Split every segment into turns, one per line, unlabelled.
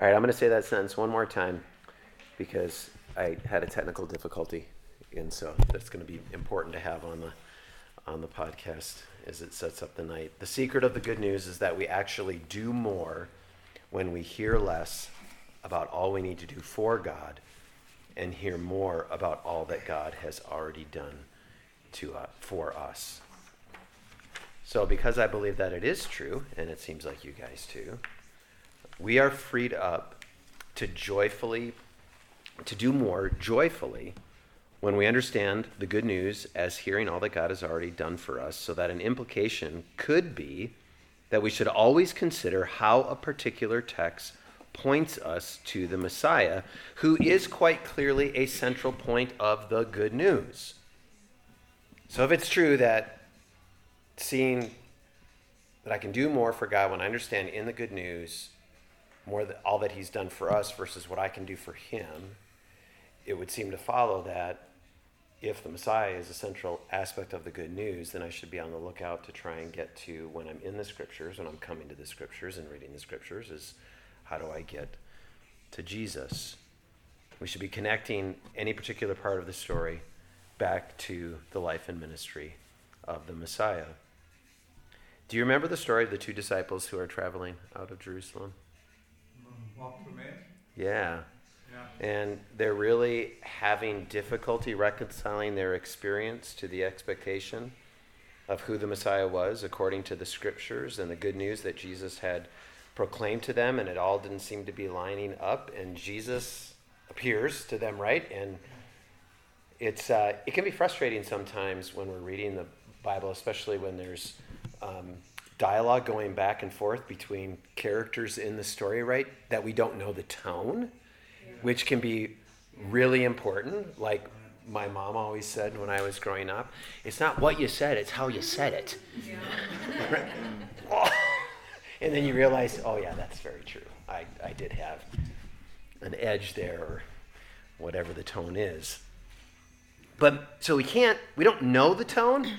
All right, I'm going to say that sentence one more time because I had a technical difficulty, and so that's going to be important to have on the on the podcast as it sets up the night. The secret of the good news is that we actually do more when we hear less about all we need to do for God and hear more about all that God has already done to uh, for us. So because I believe that it is true and it seems like you guys too, we are freed up to joyfully to do more joyfully when we understand the good news as hearing all that God has already done for us, so that an implication could be that we should always consider how a particular text points us to the Messiah, who is quite clearly a central point of the good news. So if it's true that seeing that I can do more for God when I understand in the good news more that all that he's done for us versus what I can do for him, it would seem to follow that if the Messiah is a central aspect of the good news, then I should be on the lookout to try and get to when I'm in the scriptures, when I'm coming to the scriptures and reading the scriptures, is how do I get to Jesus? We should be connecting any particular part of the story back to the life and ministry of the Messiah. Do you remember the story of the two disciples who are traveling out of Jerusalem? Yeah. And they're really having difficulty reconciling their experience to the expectation of who the Messiah was according to the scriptures and the good news that Jesus had proclaimed to them, and it all didn't seem to be lining up. And Jesus appears to them, right? And it's uh, it can be frustrating sometimes when we're reading the Bible, especially when there's um, dialogue going back and forth between characters in the story, right? That we don't know the tone which can be really important. Like my mom always said when I was growing up, it's not what you said, it's how you said it. Yeah. and then you realize, oh, yeah, that's very true. I, I did have an edge there, or whatever the tone is. But so we can't, we don't know the tone,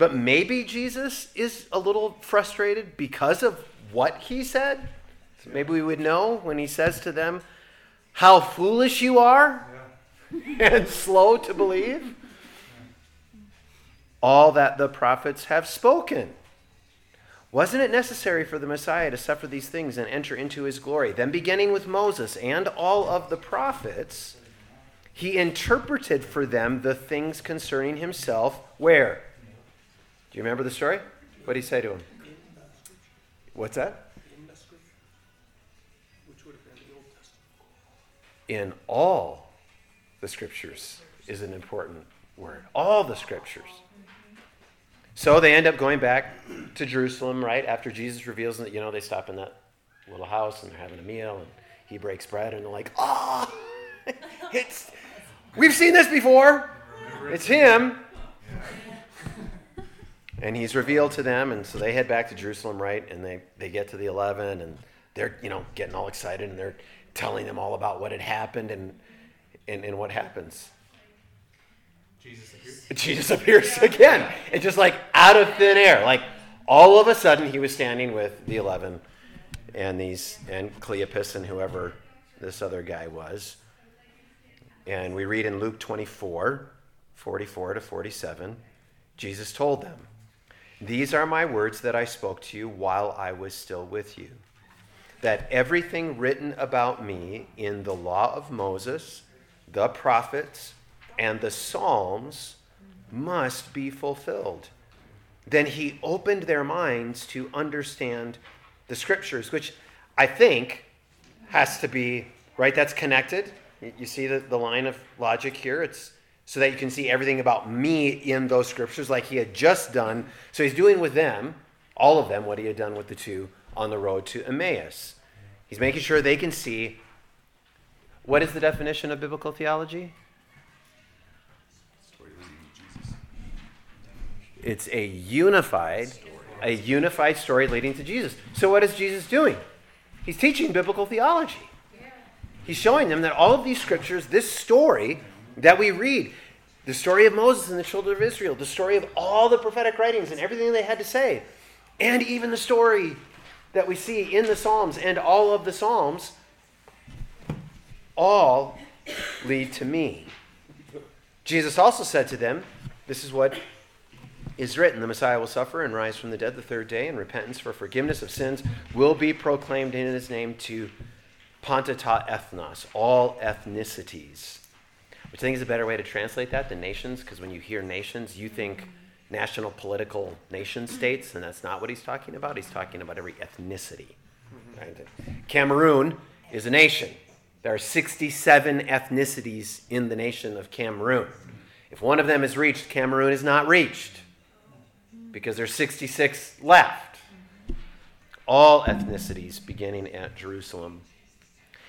but maybe Jesus is a little frustrated because of what he said. So maybe we would know when he says to them, how foolish you are and slow to believe? All that the prophets have spoken. Wasn't it necessary for the Messiah to suffer these things and enter into his glory? Then, beginning with Moses and all of the prophets, he interpreted for them the things concerning himself. Where? Do you remember the story? What did he say to him? What's that? in all the scriptures is an important word. All the scriptures. So they end up going back to Jerusalem, right? After Jesus reveals that, you know, they stop in that little house and they're having a meal and he breaks bread and they're like, oh, it's, we've seen this before. It's him. And he's revealed to them, and so they head back to Jerusalem, right? And they, they get to the 11, and they're, you know, getting all excited, and they're telling them all about what had happened and, and, and what happens.
Jesus appears.
Jesus appears again. It's just like out of thin air. Like all of a sudden he was standing with the eleven and these and Cleopas and whoever this other guy was. And we read in Luke 24, 44 to 47, Jesus told them, These are my words that I spoke to you while I was still with you that everything written about me in the law of Moses, the prophets, and the Psalms must be fulfilled. Then he opened their minds to understand the scriptures, which I think has to be, right? That's connected. You see the, the line of logic here? It's so that you can see everything about me in those scriptures, like he had just done. So he's doing with them, all of them, what he had done with the two on the road to Emmaus. He's making sure they can see what is the definition of biblical theology? It's a unified, a unified story leading to Jesus. So what is Jesus doing? He's teaching biblical theology. He's showing them that all of these scriptures, this story that we read, the story of Moses and the children of Israel, the story of all the prophetic writings and everything they had to say, and even the story that we see in the Psalms and all of the Psalms all lead to me. Jesus also said to them, This is what is written the Messiah will suffer and rise from the dead the third day, and repentance for forgiveness of sins will be proclaimed in his name to panta ta ethnos, all ethnicities. Which I think is a better way to translate that than nations, because when you hear nations, you think national political nation states, and that's not what he's talking about. He's talking about every ethnicity. Right? Cameroon is a nation. There are 67 ethnicities in the nation of Cameroon. If one of them is reached, Cameroon is not reached because there's 66 left. All ethnicities beginning at Jerusalem.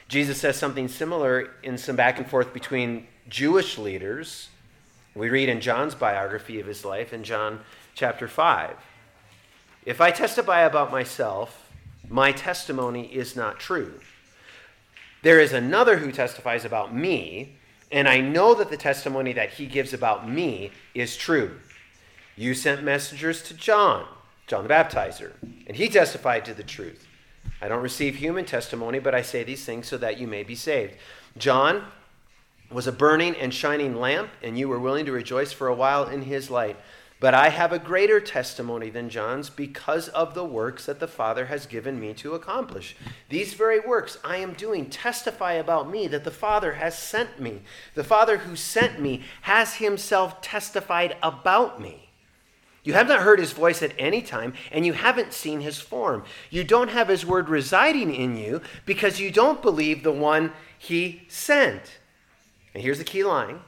Jesus says something similar in some back and forth between Jewish leaders. We read in John's biography of his life in John chapter 5. If I testify about myself, my testimony is not true. There is another who testifies about me, and I know that the testimony that he gives about me is true. You sent messengers to John, John the Baptizer, and he testified to the truth. I don't receive human testimony, but I say these things so that you may be saved. John was a burning and shining lamp, and you were willing to rejoice for a while in his light. But I have a greater testimony than John's because of the works that the Father has given me to accomplish. These very works I am doing testify about me that the Father has sent me. The Father who sent me has himself testified about me. You have not heard his voice at any time, and you haven't seen his form. You don't have his word residing in you because you don't believe the one he sent. And here's the key line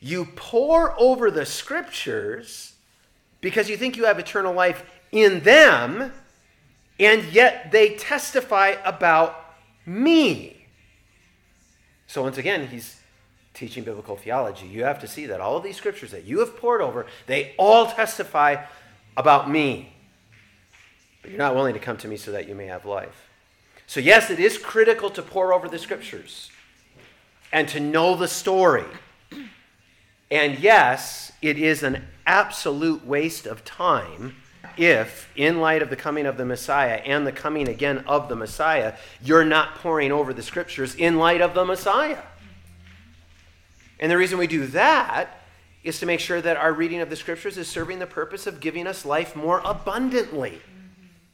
you pore over the scriptures because you think you have eternal life in them, and yet they testify about me. So, once again, he's teaching biblical theology. You have to see that all of these scriptures that you have pored over, they all testify about me. But you're not willing to come to me so that you may have life. So, yes, it is critical to pore over the scriptures and to know the story. And yes, it is an absolute waste of time if, in light of the coming of the Messiah and the coming again of the Messiah, you're not poring over the scriptures in light of the Messiah. And the reason we do that is to make sure that our reading of the scriptures is serving the purpose of giving us life more abundantly,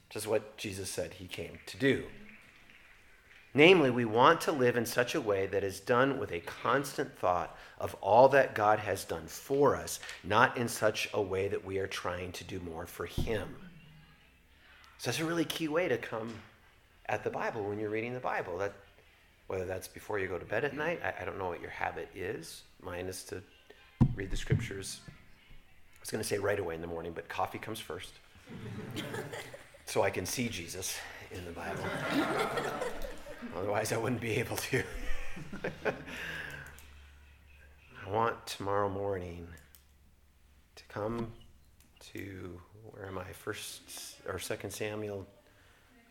which is what Jesus said he came to do. Namely, we want to live in such a way that is done with a constant thought of all that God has done for us, not in such a way that we are trying to do more for Him. So that's a really key way to come at the Bible when you're reading the Bible. That whether that's before you go to bed at night, I, I don't know what your habit is. Mine is to read the scriptures. I was going to say right away in the morning, but coffee comes first. so I can see Jesus in the Bible. Otherwise, I wouldn't be able to. I want tomorrow morning to come to where am I? First or Second Samuel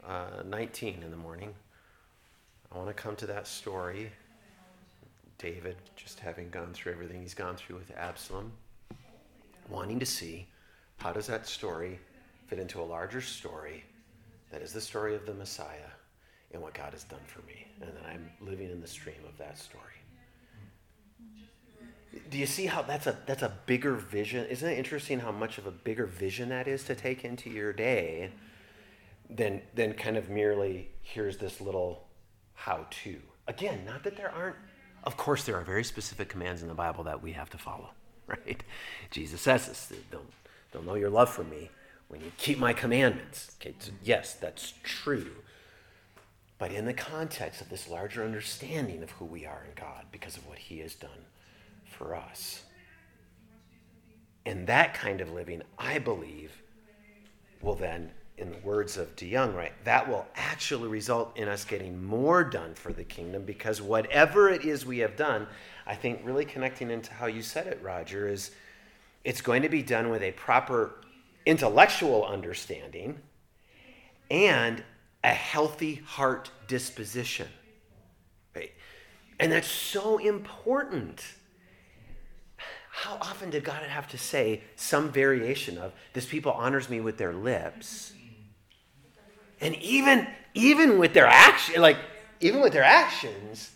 uh, 19 in the morning. I want to come to that story. David, just having gone through everything he's gone through with Absalom, wanting to see how does that story fit into a larger story that is the story of the Messiah and what God has done for me. And that I'm living in the stream of that story. Do you see how that's a that's a bigger vision? Isn't it interesting how much of a bigger vision that is to take into your day than than kind of merely here's this little how to. Again, not that there aren't, of course, there are very specific commands in the Bible that we have to follow, right? Jesus says this they'll, they'll know your love for me when you keep my commandments. Okay, so yes, that's true. But in the context of this larger understanding of who we are in God because of what He has done for us. And that kind of living, I believe, will then in the words of DeYoung, right, that will actually result in us getting more done for the kingdom because whatever it is we have done, I think really connecting into how you said it, Roger, is it's going to be done with a proper intellectual understanding and a healthy heart disposition. Right? And that's so important. How often did God have to say some variation of this people honors me with their lips? And even even with their action, like even with their actions,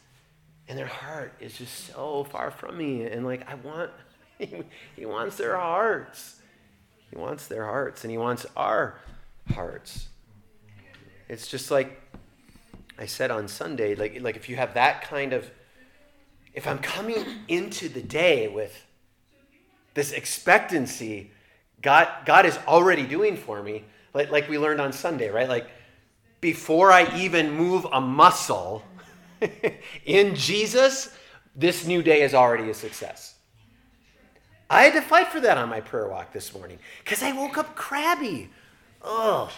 and their heart is just so far from me. And like, I want, he, he wants their hearts. He wants their hearts, and he wants our hearts. It's just like I said on Sunday, like, like if you have that kind of, if I'm coming into the day with this expectancy, God, God is already doing for me, like, like we learned on Sunday, right? Like before I even move a muscle in Jesus, this new day is already a success. I had to fight for that on my prayer walk this morning because I woke up crabby. I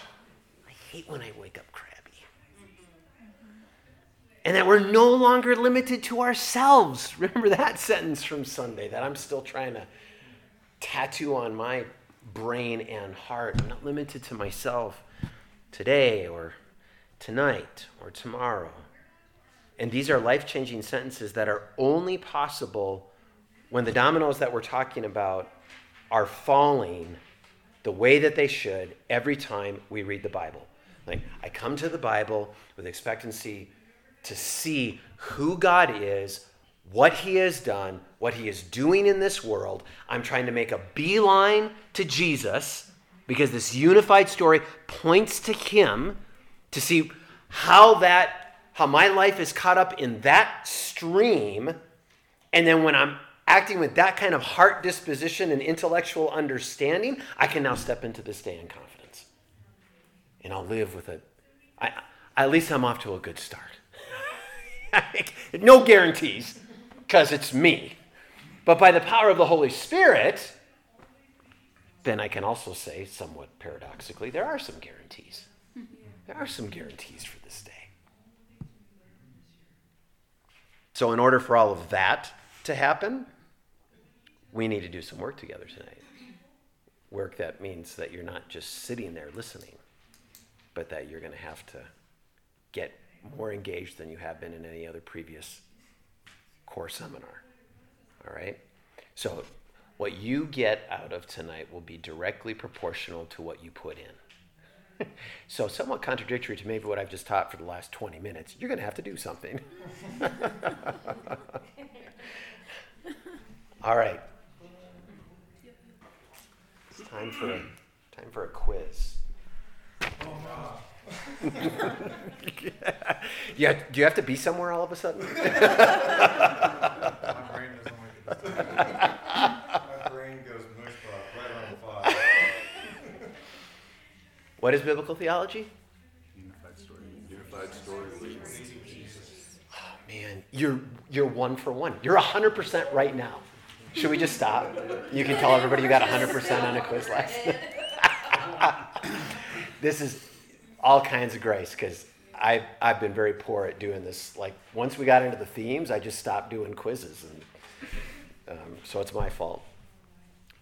hate when I wake up crabby. And that we're no longer limited to ourselves. Remember that sentence from Sunday that I'm still trying to tattoo on my brain and heart. I'm not limited to myself today or tonight or tomorrow. And these are life changing sentences that are only possible when the dominoes that we're talking about are falling the way that they should every time we read the Bible. Like, I come to the Bible with expectancy to see who God is, what He has done, what He is doing in this world. I'm trying to make a beeline to Jesus because this unified story points to Him to see how that how my life is caught up in that stream and then when i'm acting with that kind of heart disposition and intellectual understanding i can now step into this day in confidence and i'll live with it. I, at least i'm off to a good start. No guarantees because it's me. But by the power of the holy spirit then i can also say somewhat paradoxically there are some guarantees. There are some guarantees for this day. So, in order for all of that to happen, we need to do some work together tonight. Work that means that you're not just sitting there listening, but that you're going to have to get more engaged than you have been in any other previous core seminar. All right? So, what you get out of tonight will be directly proportional to what you put in. so, somewhat contradictory to maybe what I've just taught for the last 20 minutes. You're going to have to do something. All right. It's time for a, time for a quiz. yeah, do you have to be somewhere all of a sudden?
My brain doesn't like it. My brain goes mush right around the five.
What is biblical theology?
Unified story. Unified story leads.
Oh, man, you're you're one for one. You're hundred percent right now. Should we just stop? You can tell everybody you got hundred percent on a quiz last night. this is all kinds of grace because I've I've been very poor at doing this. Like once we got into the themes, I just stopped doing quizzes, and um, so it's my fault.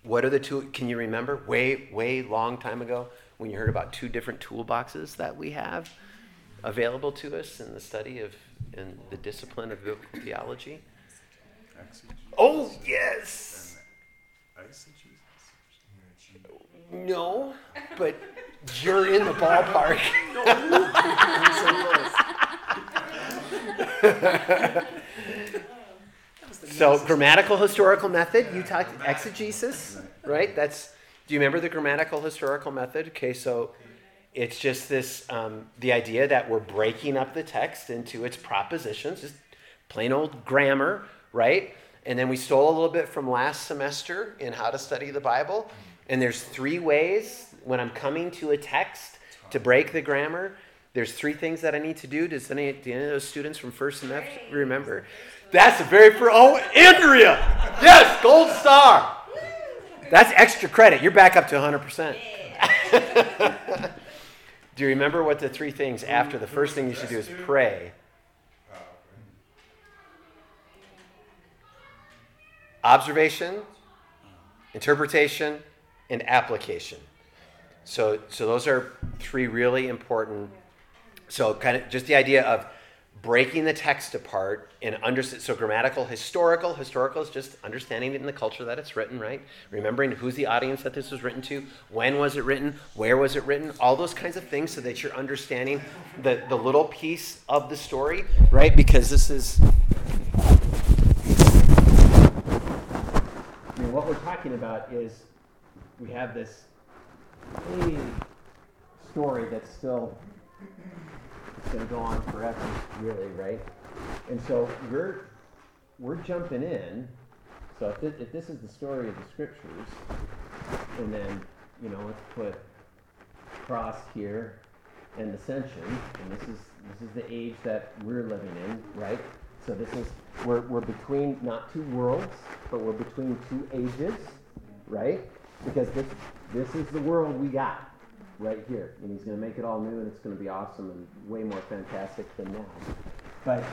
What are the two? Can you remember way way long time ago when you heard about two different toolboxes that we have available to us in the study of in the discipline of biblical theology? Oh yes. No, but you're in the ballpark. so grammatical historical method. You talked exegesis, right? That's. Do you remember the grammatical historical method? Okay, so it's just this um, the idea that we're breaking up the text into its propositions, just plain old grammar, right? And then we stole a little bit from last semester in how to study the Bible. And there's three ways when I'm coming to a text to break the grammar. There's three things that I need to do. Does any, do any of those students from first semester remember? That's the very first. Oh, Andrea! Yes, gold star. That's extra credit. You're back up to 100%. do you remember what the three things after the first thing you should do is pray? observation, interpretation, and application. So, so those are three really important. So, kind of just the idea of breaking the text apart and understand. So, grammatical, historical. Historical is just understanding it in the culture that it's written, right? Remembering who's the audience that this was written to, when was it written, where was it written, all those kinds of things, so that you're understanding the the little piece of the story, right? Because this is I mean, what we're talking about is we have this big story that's still going to go on forever, really, right? And so we're we're jumping in. So if this, if this is the story of the scriptures, and then you know, let's put cross here and ascension, and this is this is the age that we're living in, right? So this is we're we're between not two worlds, but we're between two ages, right? Because this this is the world we got right here, and he's going to make it all new, and it's going to be awesome and way more fantastic than now. But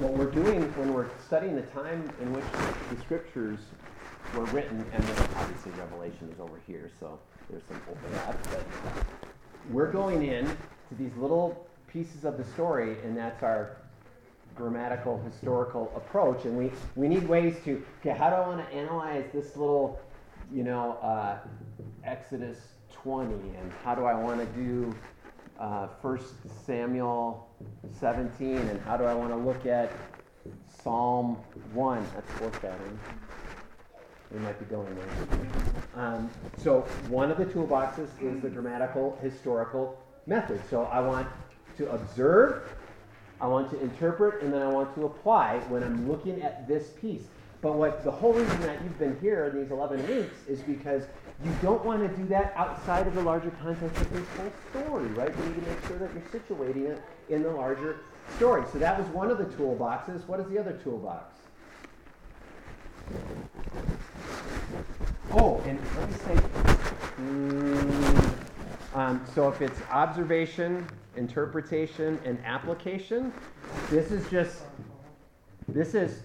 what we're doing when we're studying the time in which the scriptures were written, and obviously Revelation is over here, so there's some overlap, but we're going in to these little pieces of the story, and that's our grammatical historical approach. And we, we need ways to, okay, how do I want to analyze this little, you know, uh, Exodus 20, and how do I want to do uh, 1 Samuel 17, and how do I want to look at Psalm 1? That's foreshadowing. We might be going there. Um, so one of the toolboxes is the grammatical historical method. So I want to observe, I want to interpret, and then I want to apply when I'm looking at this piece. But what the whole reason that you've been here in these 11 weeks is because you don't want to do that outside of the larger context of this whole story, right? You need to make sure that you're situating it in the larger story. So that was one of the toolboxes. What is the other toolbox? Oh, and let me say, mm, um, so if it's observation, interpretation, and application, this is just, this is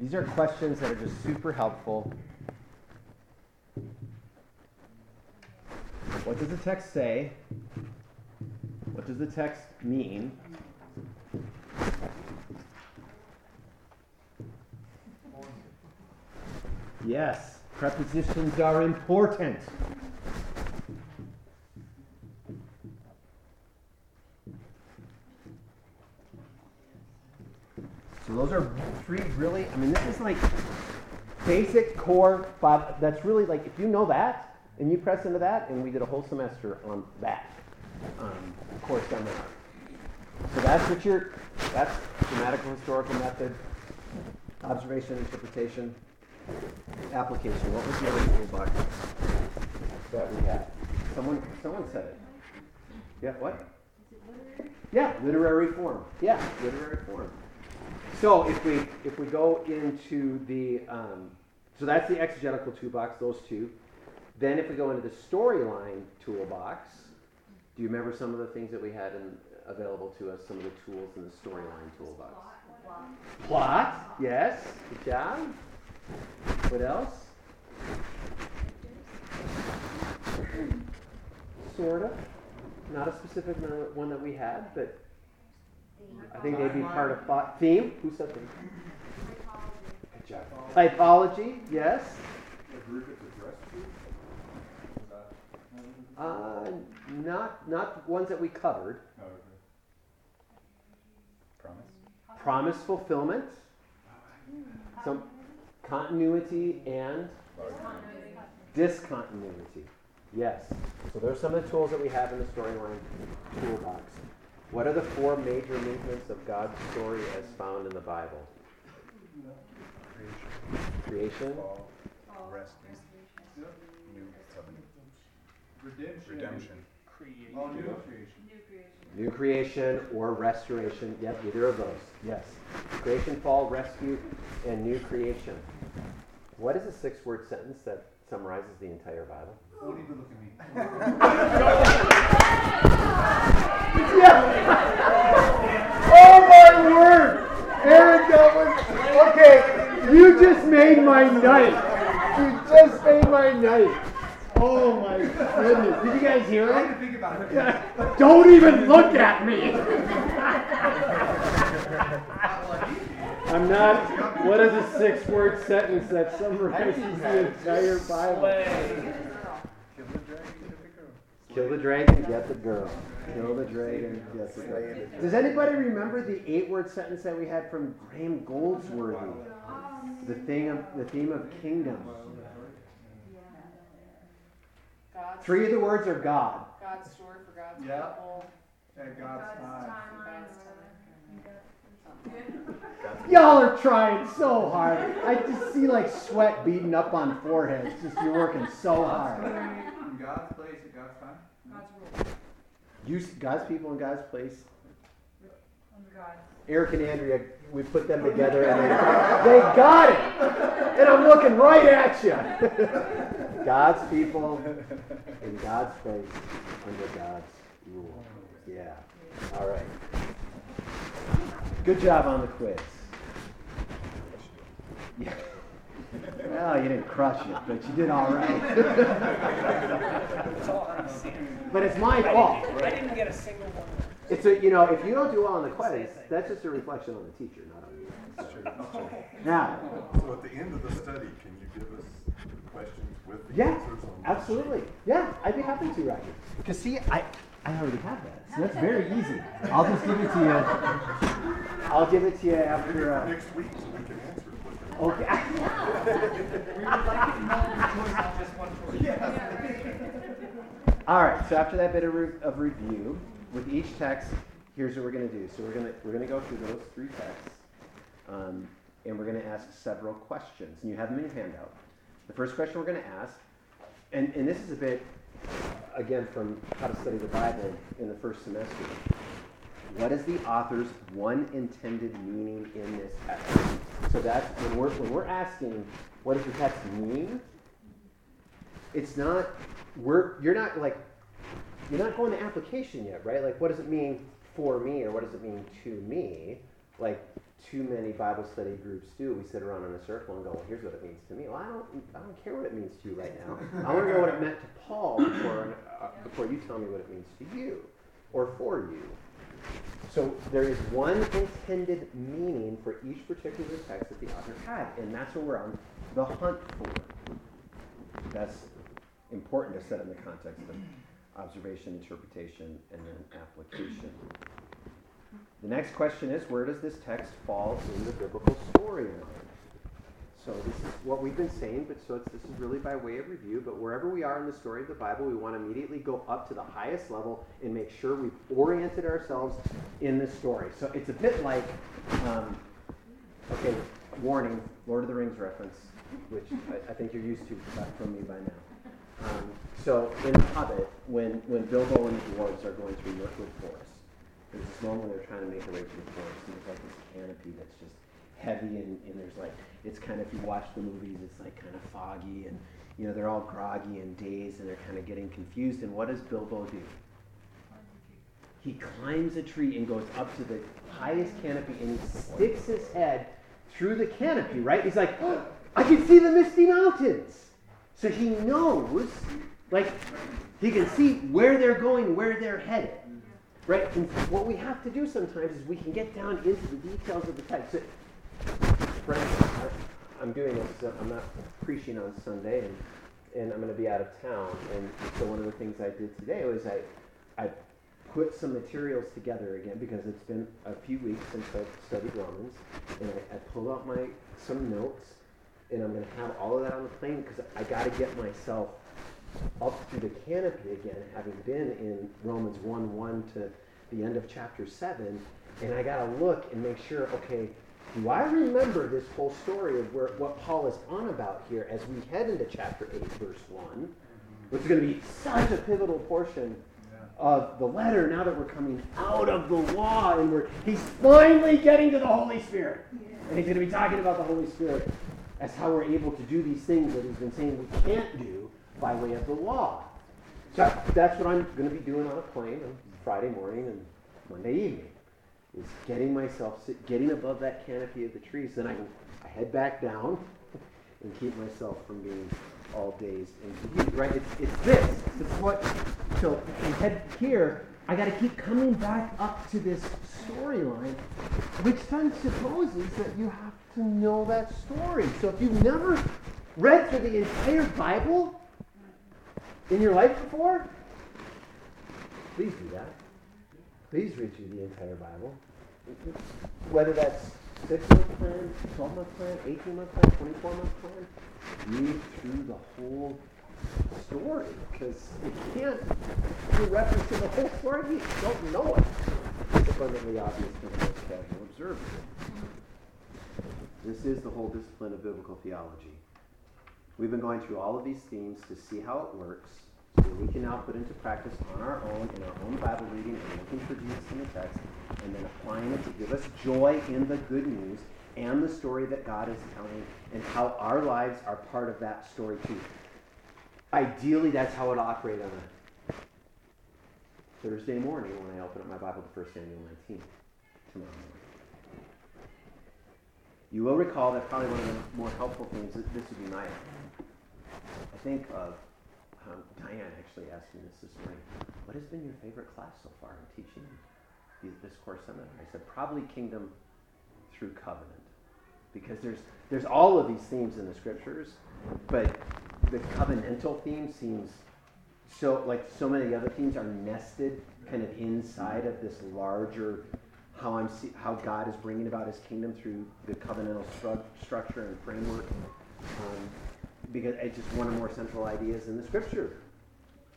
These are questions that are just super helpful. What does the text say? What does the text mean? Yes, prepositions are important. So those are three really, I mean, this is like basic core, but that's really like, if you know that and you press into that, and we did a whole semester on that um, course seminar. So that's what you're, that's grammatical historical method, observation, interpretation, application. What was the other toolbox that we had? Someone, someone said it. Yeah, what? Yeah, literary form. Yeah, literary form. So if we if we go into the um, so that's the exegetical toolbox, those two. Then if we go into the storyline toolbox, do you remember some of the things that we had in, available to us? Some of the tools in the storyline toolbox. Plot. Plot. Yes. Good job. What else? Sort of. Not a specific one that we had, but I think they'd be part of thought. Theme? Who said theme? Good job. Typology, yes. Uh, not not ones that we covered.
Oh, okay. Promise?
Promise fulfillment. Some continuity and discontinuity. Yes. So there's some of the tools that we have in the storyline toolbox. What are the four major movements of God's story as found in the Bible?
Creation.
Creation,
Fall. Resting. New covenant.
Redemption.
Redemption.
Oh, new creation.
new creation, or restoration. Yep, either of those. Yes. Creation, fall, rescue, and new creation. What is a six word sentence that summarizes the entire Bible?
Don't even look at me.
Yeah. Oh my word! Aaron, that was okay. You just made my night. You just made my night. Oh my goodness! Did you guys hear
I
it?
had think about it.
Don't even look at me. I'm not. What is a six-word sentence that summarizes the entire Bible?
Kill the dragon, hit the girl.
Kill the dragon, get the girl. Kill the dragon, get the girl. Does anybody remember the eight-word sentence that we had from Graham Goldsworthy? The thing of the theme of kingdom. Three of the words are God.
God's story for God's
Yeah.
people.
At God's time.
God's time.
Y'all are trying so hard. I just see like sweat beating up on foreheads. Just you're working so hard.
In God's place at God's time.
God's rule.
You, God's people in God's place.
Under God.
Eric and Andrea, we put them together and they, they got it. And I'm looking right at you. God's people in God's place under God's rule. Yeah. All right. Good job on the quiz. Yeah. Well, you didn't crush it, but you did all right. but it's my fault.
I didn't get a single one.
It's a, you know, if you don't do well on the quiz, that's just a reflection on the teacher, not on you. that's true Now,
So at the end of the study, can you give us questions with the
yeah,
answers on? each
absolutely. Yeah, I'd be happy to, Roger. Because see, I, I already have that, so that's very easy. I'll just give it to you. I'll give it to you after. Uh,
Next week, so we can answer it with them.
Okay.
We would like it multiple choice, not just one choice.
All right. So after that bit of, re- of review, with each text, here's what we're going to do. So we're going to we're going to go through those three texts, um, and we're going to ask several questions. And you have them in your handout. The first question we're going to ask, and, and this is a bit, again, from how to study the Bible in the first semester. What is the author's one intended meaning in this text? So that's when we're when we're asking, what does the text mean? It's not we're you're not like you're not going to application yet, right? Like what does it mean for me or what does it mean to me? Like too many Bible study groups do. We sit around in a circle and go, well, here's what it means to me. Well, I don't I don't care what it means to you right now. I want to know what it meant to Paul before uh, before you tell me what it means to you or for you. So there is one intended meaning for each particular text that the author had, and that's what we're on the hunt for. That's important to set in the context of observation, interpretation, and then application. The next question is where does this text fall in the biblical storyline? So this is what we've been saying, but so this is really by way of review. But wherever we are in the story of the Bible, we want to immediately go up to the highest level and make sure we've oriented ourselves in the story. So it's a bit like, um, okay, warning, Lord of the Rings reference, which I, I think you're used to from me by now. Um, so in The Hobbit, when, when Bilbo and the dwarves are going through Mirkwood Forest, there's this moment they're trying to make their way through the forest, and there's like this canopy that's just heavy, and, and there's like, it's kind of, if you watch the movies, it's like kind of foggy, and you know, they're all groggy and dazed, and they're kind of getting confused. And what does Bilbo do? He climbs a tree and goes up to the highest canopy, and he sticks his head through the canopy, right? He's like, oh, I can see the Misty Mountains. So he knows, like, he can see where they're going, where they're headed. Right? And what we have to do sometimes is we can get down into the details of the text. So, friends, I'm doing this, because I'm not preaching on Sunday, and, and I'm going to be out of town. And so one of the things I did today was I, I put some materials together again because it's been a few weeks since I've studied Romans, and I, I pulled out my some notes, and I'm going to have all of that on the plane because I got to get myself up through the canopy again, having been in Romans 1 1 to the end of chapter 7. And I got to look and make sure, okay, do I remember this whole story of where, what Paul is on about here as we head into chapter 8, verse 1, which is going to be such a pivotal portion of the letter now that we're coming out of the law and we're, he's finally getting to the Holy Spirit. And he's going to be talking about the Holy Spirit as how we're able to do these things that he's been saying we can't do by way of the law. So that's what I'm going to be doing on a plane on Friday morning and Monday evening. Is getting myself, getting above that canopy of the trees. Then I can I head back down and keep myself from being all dazed and confused. Right? It's, it's this. It's what. So if head here, I got to keep coming back up to this storyline, which then supposes that you have to know that story. So if you've never read through the entire Bible, in your life before, please do that. Please read through the entire Bible. Whether that's six month plan, 12 month plan, 18 month plan, 24 month plan, read through the whole story because you can't do reference to the whole story you don't know it. It's abundantly obvious to the most casual observer. This is the whole discipline of biblical theology. We've been going through all of these themes to see how it works that we can now put into practice on our own in our own Bible reading and looking for Jesus in the text and then applying it to give us joy in the good news and the story that God is telling and how our lives are part of that story too. Ideally, that's how it operates on a Thursday morning when I open up my Bible to 1 Samuel 19 tomorrow morning. You will recall that probably one of the more helpful things, this would be my, I think of, um, Diane actually asked me this this morning, what has been your favorite class so far in teaching this course seminar? I said, probably kingdom through covenant. Because there's, there's all of these themes in the scriptures, but the covenantal theme seems so, like so many other themes are nested kind of inside of this larger how I'm see, how God is bringing about His kingdom through the covenantal stru- structure and framework. Um, because it's just one of more central ideas in the Scripture.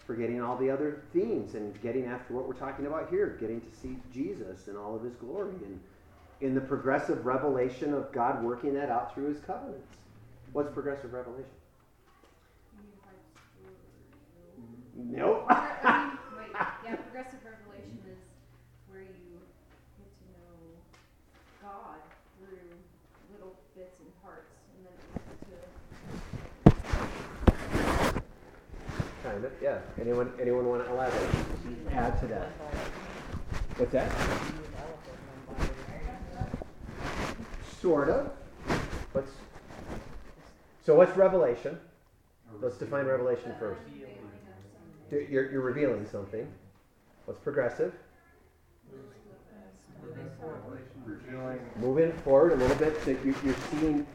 Forgetting all the other themes and getting after what we're talking about here, getting to see Jesus in all of His glory and in the progressive revelation of God working that out through His covenants. What's progressive revelation? Nope.
I mean, wait, yeah, progressive revelation is where you get to know God through little bits and parts, and then it
of, yeah. Anyone anyone want to elaborate? Add to that. What's that? Sort of. What's so what's revelation? Let's define revelation first. You're, you're revealing something. What's progressive? Moving forward a little bit, so you're seeing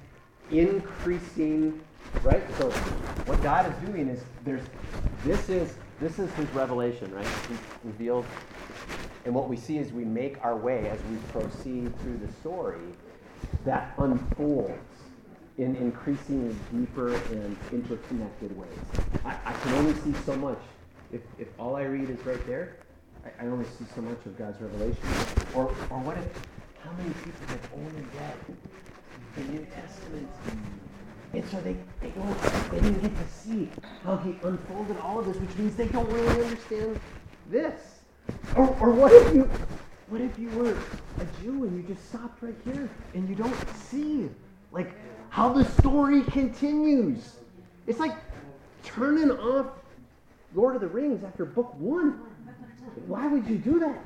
increasing, right? So what God is doing is there's this is this is His revelation, right? He's revealed, and what we see is we make our way as we proceed through the story that unfolds in increasingly deeper and interconnected ways. I, I can only see so much if, if all I read is right there. I, I only see so much of God's revelation. Or, or what if how many people have only read the New Testament? And so they, they don't they didn't get to see how he unfolded all of this, which means they don't really understand this. Or, or what if you what if you were a Jew and you just stopped right here and you don't see like how the story continues? It's like turning off Lord of the Rings after book one. Why would you do that?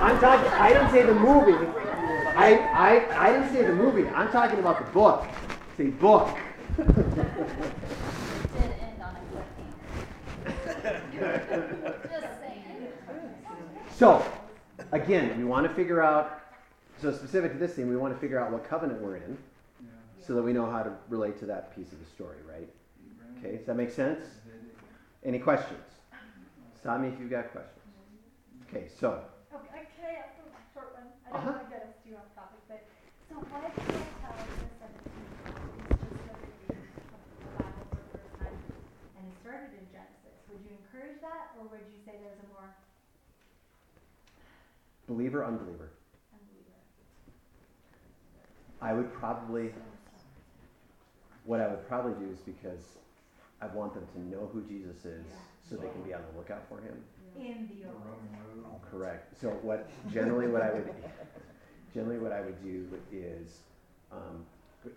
I'm talking. I didn't say the movie. I, I, I didn't say the movie. I'm talking about the book. Say book.
did end on a cliffhanger. Just saying.
So, again, we want to figure out. So specific to this thing, we want to figure out what covenant we're in, so that we know how to relate to that piece of the story, right? Okay, does that make sense? Any questions? Stop me if you've got questions. Okay, so
Okay, can I ask a short one? I
Uh-huh.
don't want to get us too off topic, but so why can't I tell the seventeenth is just another reading of the Bible for the first time and he started in Genesis? Would you encourage that or would you say there's a more
believer, unbeliever.
unbeliever?
I would probably, what I would probably do is because I want them to know who Jesus is, so they can be on the lookout for him.
In the
the
Old
Roman road.
Correct. So what generally what I would generally what I would do is um,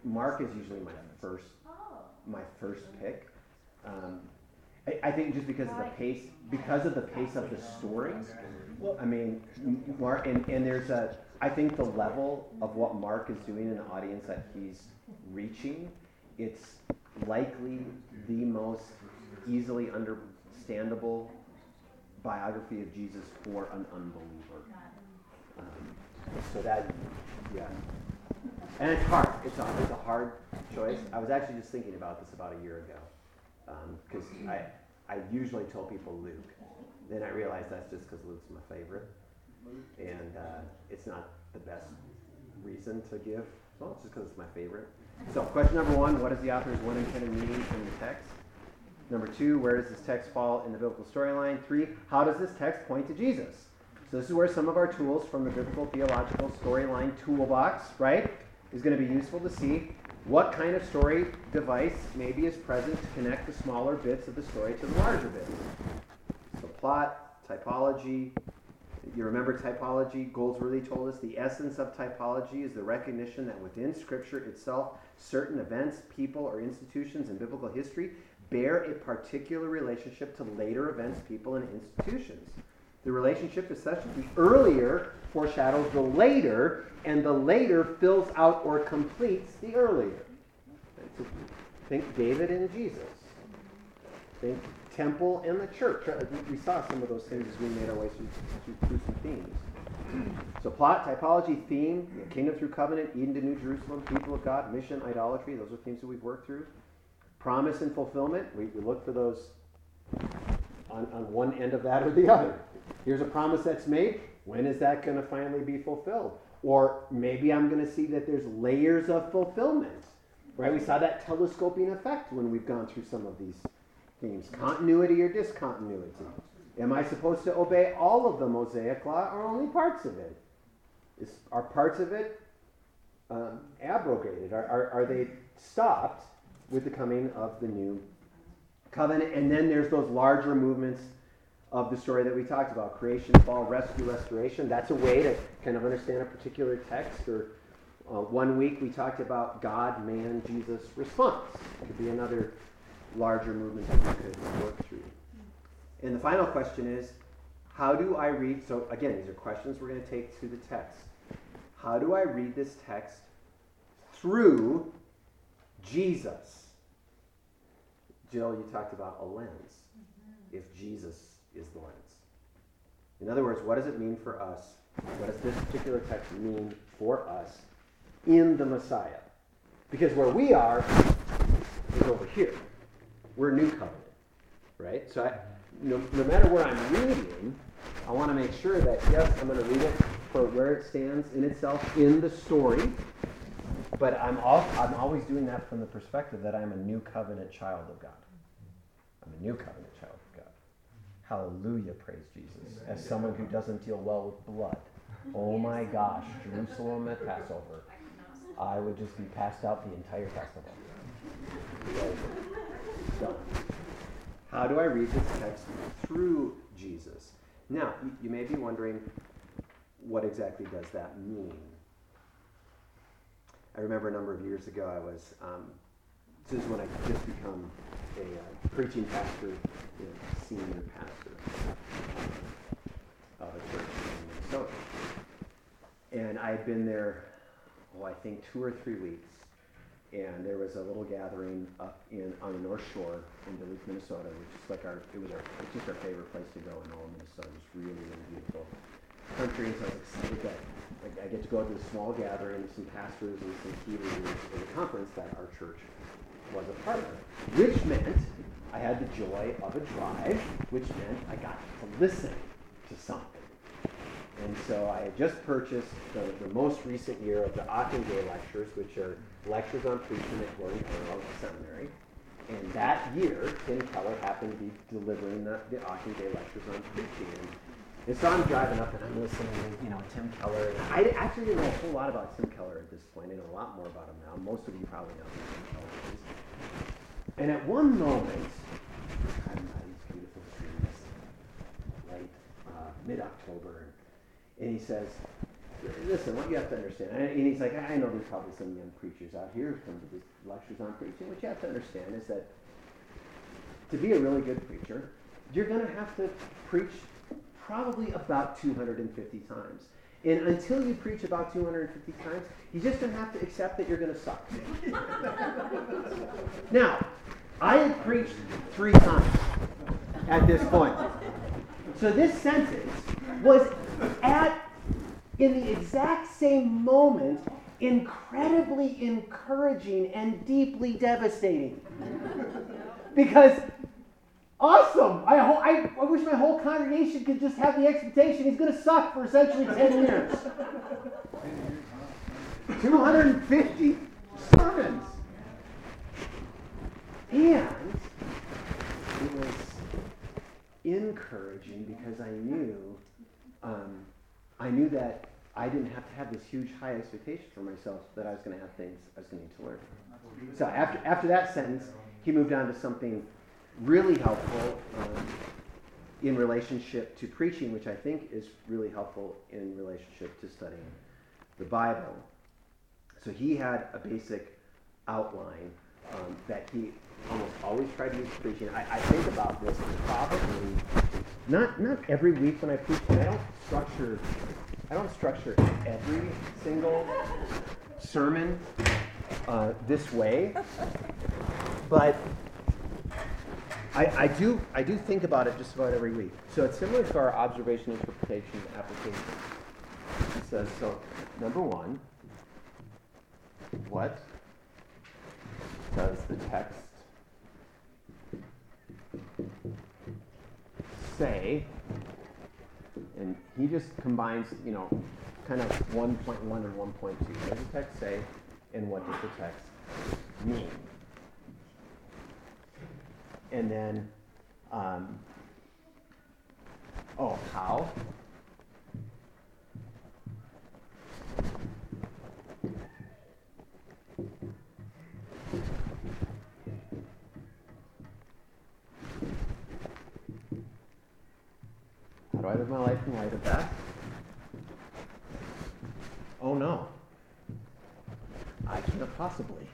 Mark is usually my first
Oh,
my first pick. Um, I, I think just because of the pace because of the pace of the story. I mean, M- Mark and, and there's a I think the level of what Mark is doing in the audience that he's reaching, it's likely the most easily understandable biography of Jesus for an unbeliever. Um, so that, yeah. And it's hard. It's a, it's a hard choice. I was actually just thinking about this about a year ago. Because I, I usually tell people Luke. Then I realized that's just because Luke's my favorite. And uh, it's not the best reason to give. Well, it's just because it's my favorite. So, question number one what is the author's one intended meaning from the text? Number two, where does this text fall in the biblical storyline? Three, how does this text point to Jesus? So, this is where some of our tools from the biblical theological storyline toolbox, right, is going to be useful to see what kind of story device maybe is present to connect the smaller bits of the story to the larger bits. So, plot, typology. You remember typology? Goldsworthy told us the essence of typology is the recognition that within Scripture itself, certain events, people, or institutions in biblical history bear a particular relationship to later events, people, and institutions. The relationship is such that the earlier foreshadows the later, and the later fills out or completes the earlier. Think David and Jesus. Think temple and the church. Uh, we saw some of those things as we made our way through, through some themes. So plot, typology, theme, kingdom through covenant, Eden to New Jerusalem, people of God, mission, idolatry. Those are themes that we've worked through. Promise and fulfillment. We, we look for those on, on one end of that or the other. Here's a promise that's made. When is that going to finally be fulfilled? Or maybe I'm going to see that there's layers of fulfillment. Right? We saw that telescoping effect when we've gone through some of these themes. Continuity or discontinuity. Am I supposed to obey all of the Mosaic law or only parts of it? Is, are parts of it um, abrogated? Are, are, are they stopped with the coming of the new covenant? And then there's those larger movements of the story that we talked about creation, fall, rescue, restoration. That's a way to kind of understand a particular text. Or uh, one week we talked about God, man, Jesus response. It could be another larger movement that we could work through. And the final question is how do I read? So, again, these are questions we're going to take to the text. How do I read this text through Jesus? Jill, you talked about a lens. Mm-hmm. If Jesus is the lens. In other words, what does it mean for us? What does this particular text mean for us in the Messiah? Because where we are is over here. We're new covenant, right? So I, no, no matter where I'm reading, I want to make sure that, yes, I'm going to read it for where it stands in itself in the story, but I'm, all, I'm always doing that from the perspective that I'm a new covenant child of God. I'm a new covenant child of God. Hallelujah, praise Jesus. As someone who doesn't deal well with blood. Oh my gosh, Jerusalem at Passover. I would just be passed out the entire festival. So, how do I read this text through Jesus? Now, you, you may be wondering, what exactly does that mean? I remember a number of years ago, I was, um, this is when I just become a uh, preaching pastor, you know, senior pastor of a church in Minnesota. And I had been there, oh, I think two or three weeks and there was a little gathering up in on the North Shore in Duluth, Minnesota, which is like our it was our it's just our favorite place to go in all of Minnesota. It's really really beautiful country, so I was excited that I, get to go to this small gathering with some pastors and some key leaders in a conference that our church was a part of, which meant I had the joy of a drive, which meant I got to listen to something. And so I had just purchased the, the most recent year of the Ockenga lectures, which are lectures on preaching at Gordon Conwell Seminary. And that year, Tim Keller happened to be delivering the, the Ockenga lectures on preaching. And so I'm driving up and I'm listening to, you know, Tim Keller. I actually didn't know a whole lot about Tim Keller at this point. I know a lot more about him now. Most of you probably know who Tim Keller is. And at one moment, I'm these beautiful trees, late uh, mid-October, and he says, listen, what you have to understand, and he's like, I know there's probably some young preachers out here who come to these lectures on preaching. What you have to understand is that to be a really good preacher, you're going to have to preach probably about 250 times. And until you preach about 250 times, you're just to have to accept that you're going to suck. now, I had preached three times at this point. So this sentence was at in the exact same moment incredibly encouraging and deeply devastating. because awesome. I, ho- I, I wish my whole congregation could just have the expectation he's going to suck for essentially 10 years. 250 sermons. And it was encouraging because I knew, um, I knew that I didn't have to have this huge high expectation for myself that I was going to have things I was going to need to learn. So after, after that sentence, he moved on to something really helpful um, in relationship to preaching, which I think is really helpful in relationship to studying the Bible. So he had a basic outline um, that he almost always tried to use preaching. I, I think about this probably not not every week when I preach, I don't structure I don't structure every single sermon uh, this way, but I, I do I do think about it just about every week. So it's similar to our observation, interpretation, application. It says so. Number one, what does the text say? And he just combines, you know, kind of 1.1 and 1.2. What does the text say, and what does the text mean? And then, um, oh, how? How do I live my life in light of that? Oh no. I can't possibly.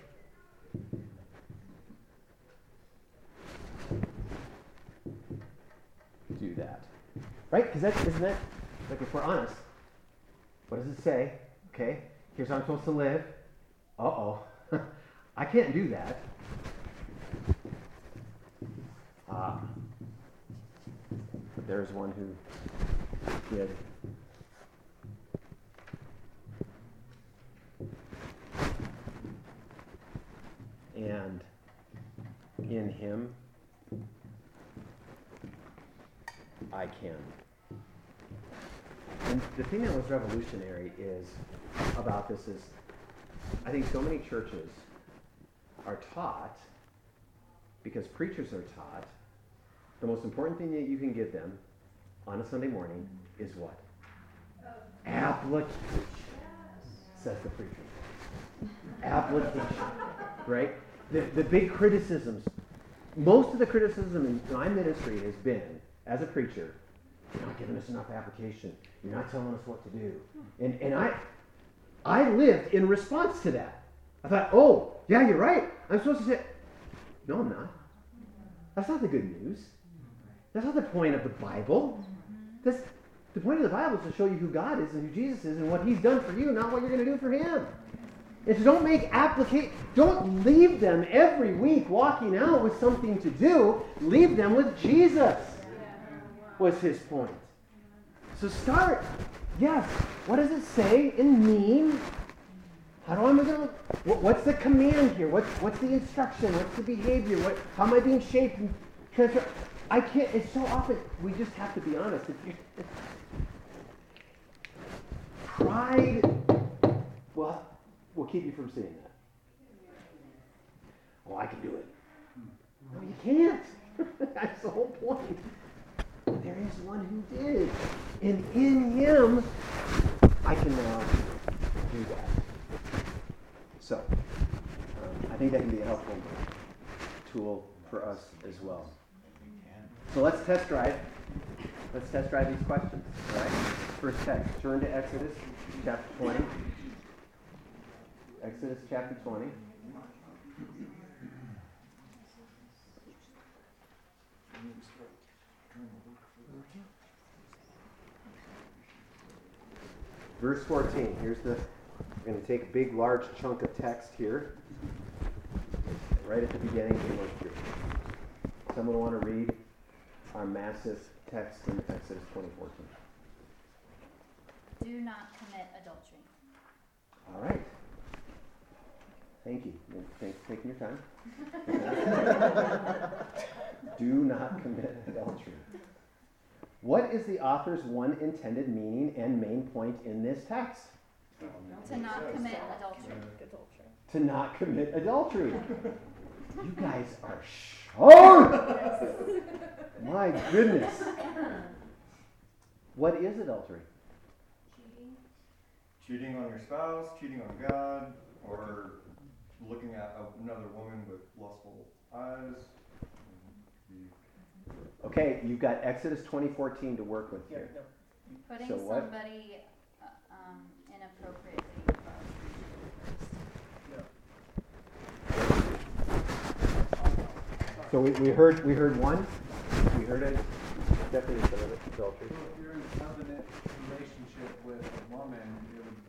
Do that. Right? Because that isn't that like if we're honest, what does it say? Okay, here's how I'm supposed to live. Uh oh. I can't do that. Ah. But there's one who did. And in him, I can. And the thing that was revolutionary is about this is I think so many churches are taught, because preachers are taught, the most important thing that you can give them on a Sunday morning is what? Application, says the preacher. Application, right? The, the big criticisms, most of the criticism in my ministry has been, as a preacher, you're not giving us enough application. You're not telling us what to do. And, and I, I lived in response to that. I thought, oh, yeah, you're right. I'm supposed to say, no, I'm not. That's not the good news. That's not the point of the Bible. That's, the point of the Bible is to show you who God is and who Jesus is and what He's done for you, not what you're going to do for Him. And so don't make application, don't leave them every week walking out with something to do. Leave them with Jesus, was his point. So start. Yes. What does it say and mean? How do I what's the command here? What's, what's the instruction? What's the behavior? What, how am I being shaped and? I can't, it's so often, we just have to be honest. Pride, well, will keep you from seeing that. Oh, I can do it. No, you can't. That's the whole point. There is one who did. And in him, I can now do that. So, um, I think that can be a helpful tool for us as well. So let's test drive. Let's test drive these questions. All right? First text. Turn to Exodus chapter 20. Exodus chapter 20. Verse 14. Here's the. We're going to take a big, large chunk of text here. Right at the beginning, Someone want to read our massive text in Exodus 2014?
Do not commit adultery.
All right. Thank you. Thanks for taking your time. Do not commit adultery. What is the author's one intended meaning and main point in this text?
To not commit adultery.
To not commit adultery. You guys are sharp! My goodness. What is adultery?
Cheating.
Cheating on your spouse, cheating on God, or looking at another woman with lustful eyes. The-
Okay, you've got Exodus 2014 to work with
Yeah,
here.
Putting
So what?
somebody uh, um, inappropriately.
So we, we heard we heard one. We heard a definition of adultery.
So if you're in a covenant relationship with a woman, it would,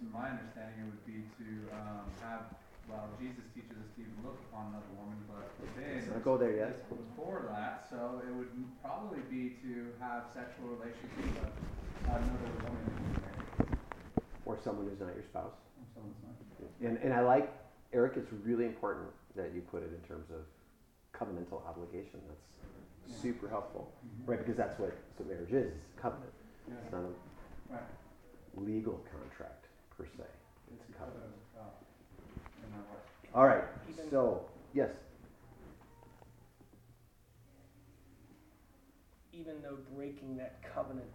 to my understanding, it would be to, um, have, well, Jesus teaches us to even look upon another woman, but.
Let's not go there yet.
it's Before that, so it would probably be to have sexual relations with another woman
Or someone who's not your spouse.
someone's not.
And, and I like, Eric, it's really important that you put it in terms of covenantal obligation. That's super helpful, mm-hmm. right? Because that's what, that's what marriage is, it's a covenant.
Yeah,
It's not a
right.
legal contract per se. It's a covenant.
Uh, and my wife.
All right, so, yes,
even though breaking that covenant,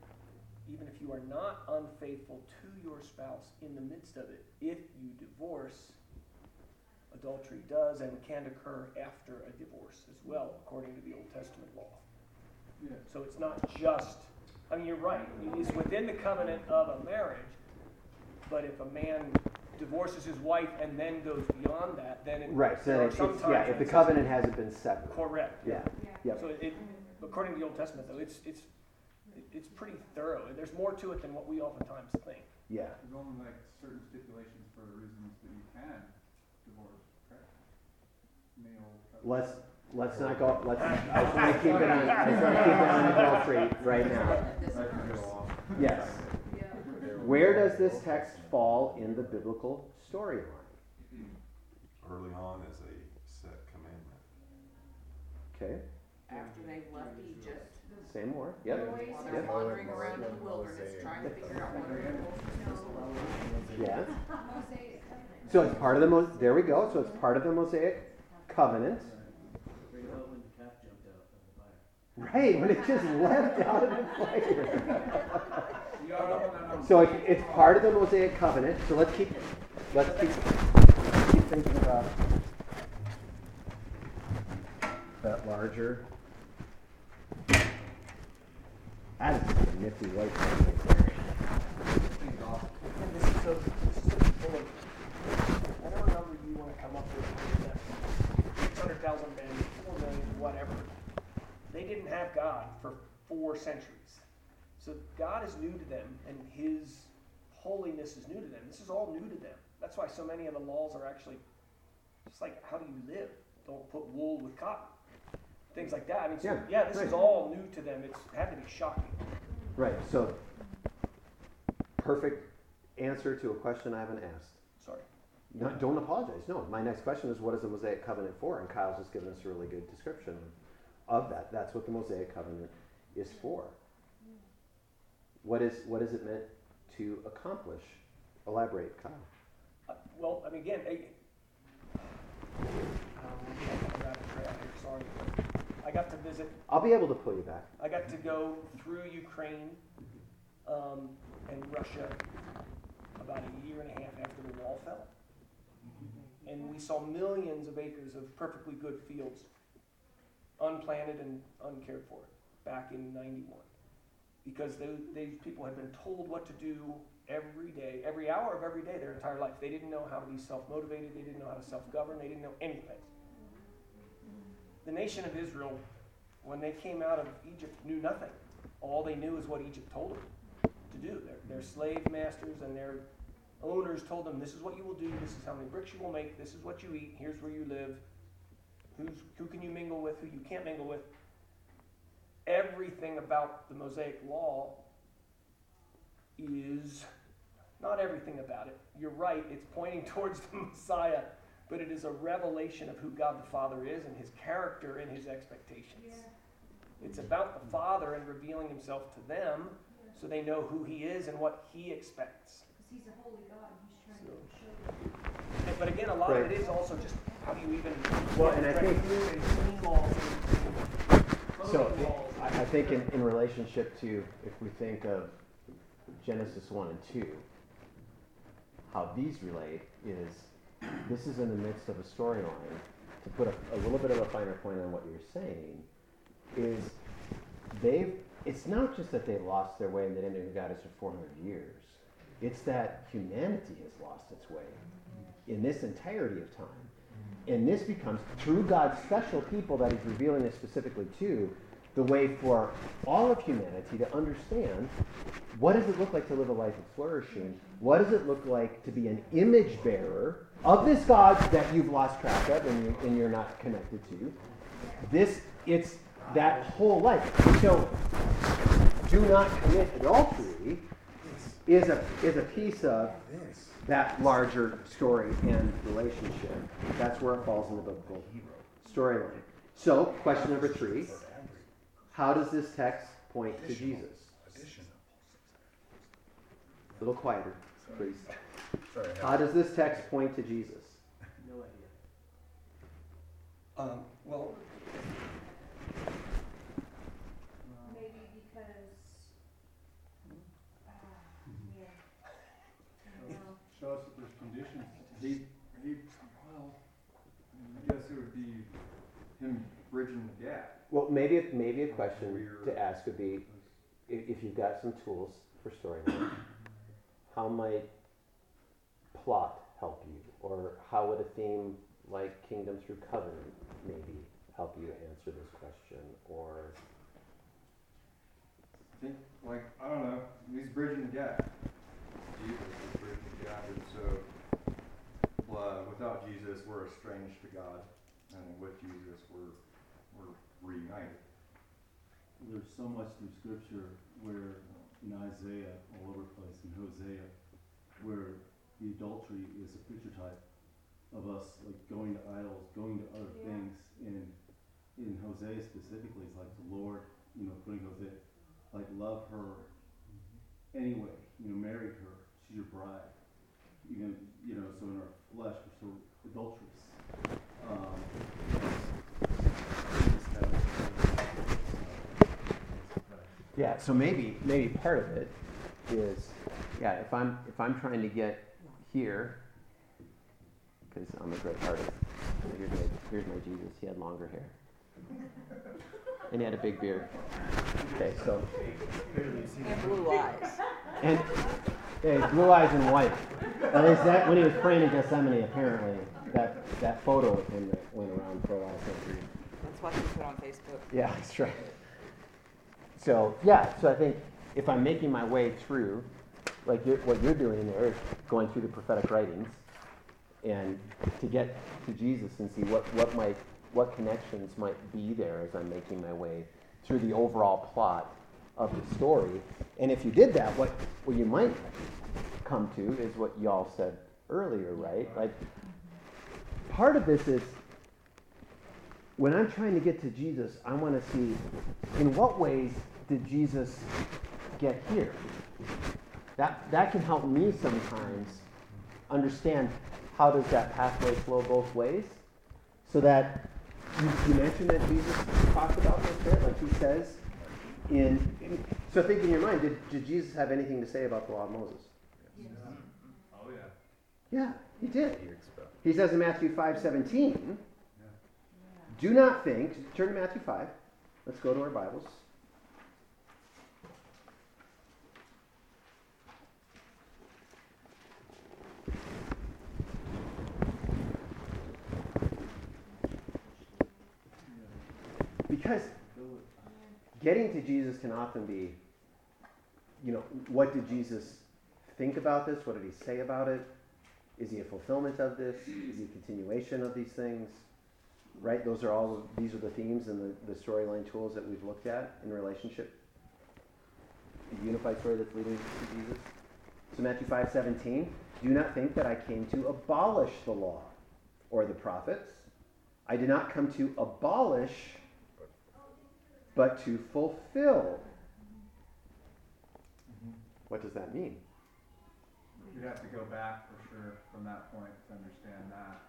even if you are not unfaithful to your spouse in the midst of it, if you divorce, adultery does and can occur after a divorce as well, according to the Old Testament law.
Yeah.
So it's not just, I mean, you're right, it is within the covenant of a marriage, but if a man divorces his wife and then goes beyond that, then it.
right, so
there
then
are
it's, it's- yeah, if the covenant hasn't been severed.
Correct.
Yeah,
Yeah.
yep,
So it, according to the Old Testament though, it's, it's, it's pretty thorough. There's more to it than what we oftentimes think.
yeah.
There's only like certain stipulations for reasons that you can divorce, correct? In the.
Let's, let's not go, let's, I just wanna keep it on, I just wanna keep it on adultery right now.
I can go off.
Yes.
Yeah.
Where does this text fall in the biblical storyline?
early on as a set commandment.
Okay,
after they've left Egypt.
say more, yep,
While
have
they're
Yep.
wandering around the wilderness trying to figure out what they're supposed to do.
yeah. So it's part of the Mo, there we go, so it's part of the Mosaic covenant. Right, when it just left out of the fire. So it's, it's part of the Mosaic covenant, so let's keep, let's keep, keep thinking about that larger. That is a nifty white thing right there.
This is so, you wanna come up with, that six hundred thousand men, four million, whatever. They didn't have God for four centuries. So God is new to them and his holiness is new to them. This is all new to them. That's why so many of the laws are actually just like, how do you live? Don't put wool with cotton. Things like that. I mean, so,
Yeah,
yeah, this
right.
is all new to them. It's had to be shocking.
Right, so, perfect answer to a question I haven't asked.
Sorry.
No, don't apologize. No, my next question is what is the Mosaic covenant for? And Kyle's just given us a really good description of that. That's what the Mosaic covenant is for. What is what is it meant to accomplish? Elaborate, Kyle.
Uh, Well, I mean, again, I, um, I'm a rabbit trail here, sorry. I got to visit,
I'll be able to pull you back.
I got to go through Ukraine, um, and Russia about a year and a half after the wall fell. And we saw millions of acres of perfectly good fields, unplanted and uncared for, back in ninety-one. Because those, these people had been told what to do every day, every hour of every day their entire life. They didn't know how to be self-motivated, they didn't know how to self-govern, they didn't know anything. The nation of Israel, when they came out of Egypt, knew nothing. All they knew is what Egypt told them to do. Their, their slave masters and their owners told them, this is what you will do, this is how many bricks you will make, this is what you eat, here's where you live, who's, who can you mingle with, who you can't mingle with. Everything about the Mosaic Law is, not everything about it, you're right, it's pointing towards the Messiah, but it is a revelation of who God the Father is and his character and his expectations. It's about the Father and revealing himself to them so they know who he is and what he expects.
Because he's a holy God, and he's trying
So-
to show
And- But again, a lot of it is also just how do you even
Well, and I think-
recognize and clean walls and
So,
clothing walls.
I, think in, in relationship to, if we think of Genesis 1 and 2, how these relate is this is in the midst of a storyline. To put a, a little bit of a finer point on what you're saying, is they've, it's not just that they lost their way and they didn't know who God is for 400 years. It's that humanity has lost its way in this entirety of time. And this becomes, through God's special people that He's revealing this specifically to, the way for all of humanity to understand what does it look like to live a life of flourishing? What does it look like to be an image bearer of this God that you've lost track of and, you, and you're not connected to? This, it's that whole life. So, do not commit adultery is a, is a piece of that larger story and relationship. That's where it falls in the biblical storyline. So, question number three How does this text point to Jesus? A little quieter, please.
Sorry,
How does this text point to Jesus?
No idea. Um, well,
maybe because, ah, yeah. I don't know.
Show us that there's conditions. He, he, well, I guess it would be him bridging the gap.
Well, maybe maybe a question to ask would be, if, if you've got some tools for storyline, how might plot help you, or how would a theme like Kingdom Through Covenant maybe help you answer this question, or
I think, like, I don't know, he's bridging the gap. Jesus is bridging the gap, and so, uh, without Jesus, we're estranged to God, and with Jesus, we're, we're reunited.
There's so much through scripture where in Isaiah, all over the place, in Hosea, where the adultery is a picture type of us like going to idols, going to other
Yeah.
things. And in Hosea specifically, it's like the Lord, you know, putting Hosea, like love her anyway, you know, marry her, she's your bride. Even, you know, so in our flesh, we're so adulterous. Um, Jesus has-
yeah. So maybe maybe part of it is, yeah. If I'm if I'm trying to get here, because I'm a great artist. Here's my here's my Jesus. He had longer hair, and he had a big beard. Okay, so
And blue eyes.
and hey, blue eyes and white. At least that when he was praying in Gethsemane, apparently that that photo of him that went around for a while.
That's what you put on Facebook.
yeah, that's right. So yeah, so I think if I'm making my way through, like you're, what you're doing there is going through the prophetic writings, and to get to Jesus and see what what might what connections might be there as I'm making my way through the overall plot of the story. And if you did that, what what you might come to is what y'all said earlier, right? Like part of this is when I'm trying to get to Jesus, I want to see in what ways did Jesus get here? That, that can help me sometimes understand how does that pathway flow both ways so that you, you mentioned that Jesus talked about this, right? Like he says in, so think in your mind, did, did Jesus have anything to say about the law of Moses?
Oh, yeah.
Yeah, he did.
He
He says in Matthew 5 17, do not think, turn to Matthew 5. Let's go to our Bibles. Because getting to Jesus can often be, you know, what did Jesus think about this? What did he say about it? Is he a fulfillment of this? Is he a continuation of these things? Right? Those are all, these are the themes and the, the storyline tools that we've looked at in relationship. The unified story that's leading to Jesus. So Matthew 5 17, do not think that I came to abolish the law or the prophets. I did not come to abolish, but to fulfill. What does that mean?
You'd have to go back for sure from that point to understand that.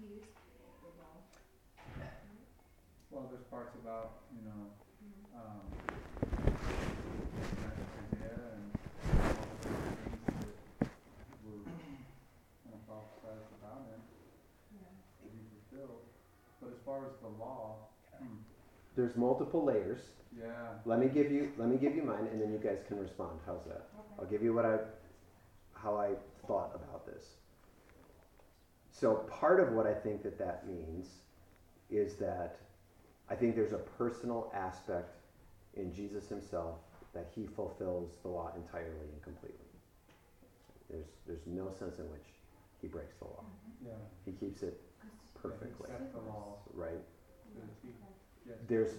Use the law.
Well, there's parts about, you know, um, Isaiah and all the things that were kind of prophesied about him to be fulfilled. But as far as the law,
There's multiple layers.
yeah,
Let me give you let me give you mine and then you guys can respond. How's that? I'll give you what I how I thought about this. So part of what I think that that means is that I think there's a personal aspect in Jesus himself that he fulfills the law entirely and completely. There's there's no sense in which he breaks the law. Mm-hmm.
yeah.
He keeps it
He
perfectly,
set the law,
right?
so to speak.
There's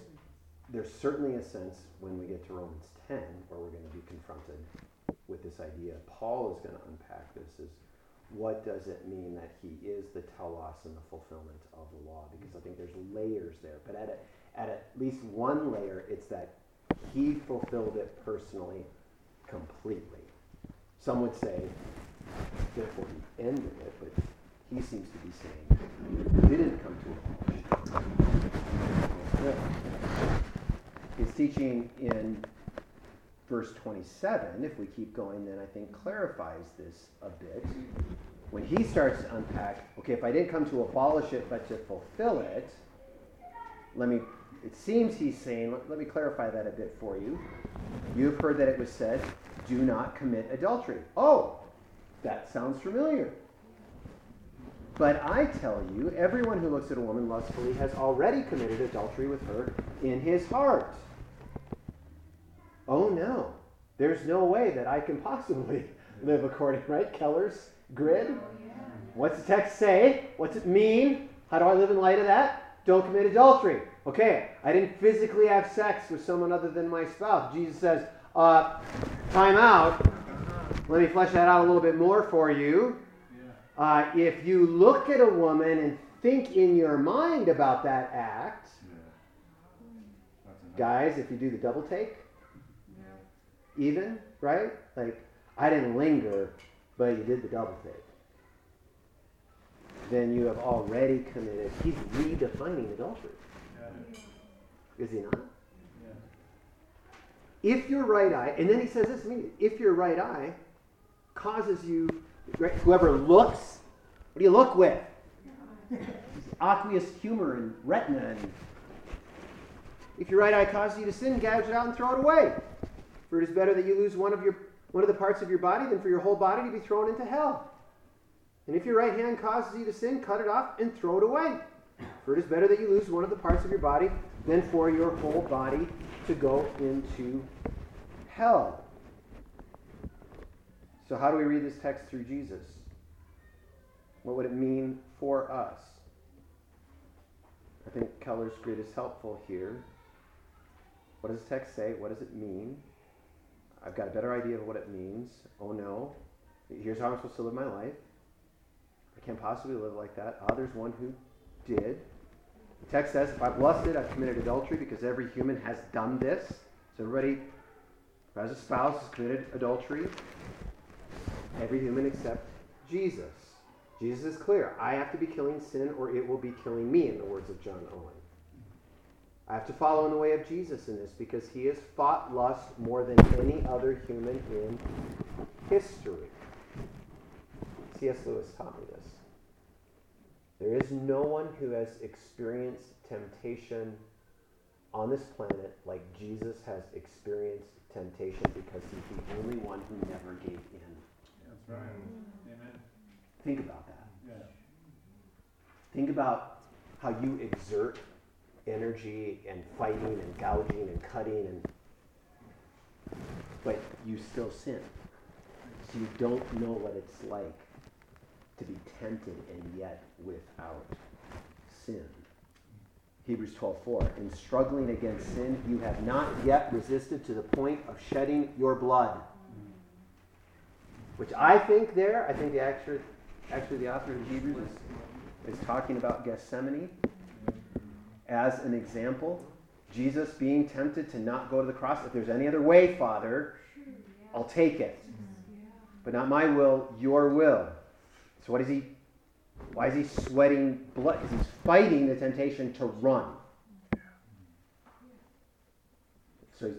there's certainly a sense when we get to Romans 10 where we're going to be confronted with this idea. Paul is going to unpack this is what does it mean that he is the telos and the fulfillment of the law? Because I think there's layers there. But at, a, at at least one layer, it's that he fulfilled it personally, completely. Some would say, therefore he ended it, but he seems to be saying he didn't come to abolish. His teaching in verse 27, if we keep going, then I think clarifies this a bit. When he starts to unpack, okay, if I didn't come to abolish it but to fulfill it, let me, it seems he's saying, let, let me clarify that a bit for you. You've heard that it was said, do not commit adultery. Oh, that sounds familiar. But I tell you, everyone who looks at a woman lustfully has already committed adultery with her in his heart. Oh no, there's no way that I can possibly live according, right? Keller's grid. What's the text say? What's it mean? How do I live in light of that? Don't commit adultery. Okay, I didn't physically have sex with someone other than my spouse. Jesus says, uh, time out. Let me flesh that out a little bit more for you.
Yeah.
Uh, if you look at a woman and think in your mind about that act,
Yeah.
Guys, if you do the double take, even, right? Like, I didn't linger, but you did the double take. Then you have already committed. He's redefining adultery,
Yeah.
is he not? If your right eye, and then he says this if your right eye causes you, whoever looks, what do you look with? Aqueous humor and retina. And if your right eye causes you to sin, gouge it out and throw it away. For it is better that you lose one of your one of the parts of your body than for your whole body to be thrown into hell. And if your right hand causes you to sin, cut it off and throw it away. For it is better that you lose one of the parts of your body than for your whole body to go into hell. So, how do we read this text through Jesus? What would it mean for us? I think Keller's grid is helpful here. What does the text say? What does it mean? I've got a better idea of what it means. Oh no. Here's how I'm supposed to live my life. I can't possibly live like that. Ah, there's one who did. The text says, if I've lusted, I've committed adultery because every human has done this. So everybody has a spouse has committed adultery. Every human except Jesus. Jesus is clear. I have to be killing sin or it will be killing me, in the words of John Owen. I have to follow in the way of Jesus in this because he has fought lust more than any other human in history. C.S. Lewis taught me this. There is no one who has experienced temptation on this planet like Jesus has experienced temptation because he's the only one who never gave in.
Right. Amen.
Think about that.
Yeah.
Think about how you exert energy and fighting and gouging and cutting and but you still sin. So you don't know what it's like to be tempted and yet without sin. Hebrews 12:4 In struggling against sin you have not yet resisted to the point of shedding your blood. Which I think there, I think the actual actually the author of Hebrews is is talking about Gethsemane as an example. Jesus being tempted to not go to the cross. If there's any other way, Father, I'll take it. But not my will, your will. So what is he? Why is he sweating blood? Because he's fighting the temptation to run. So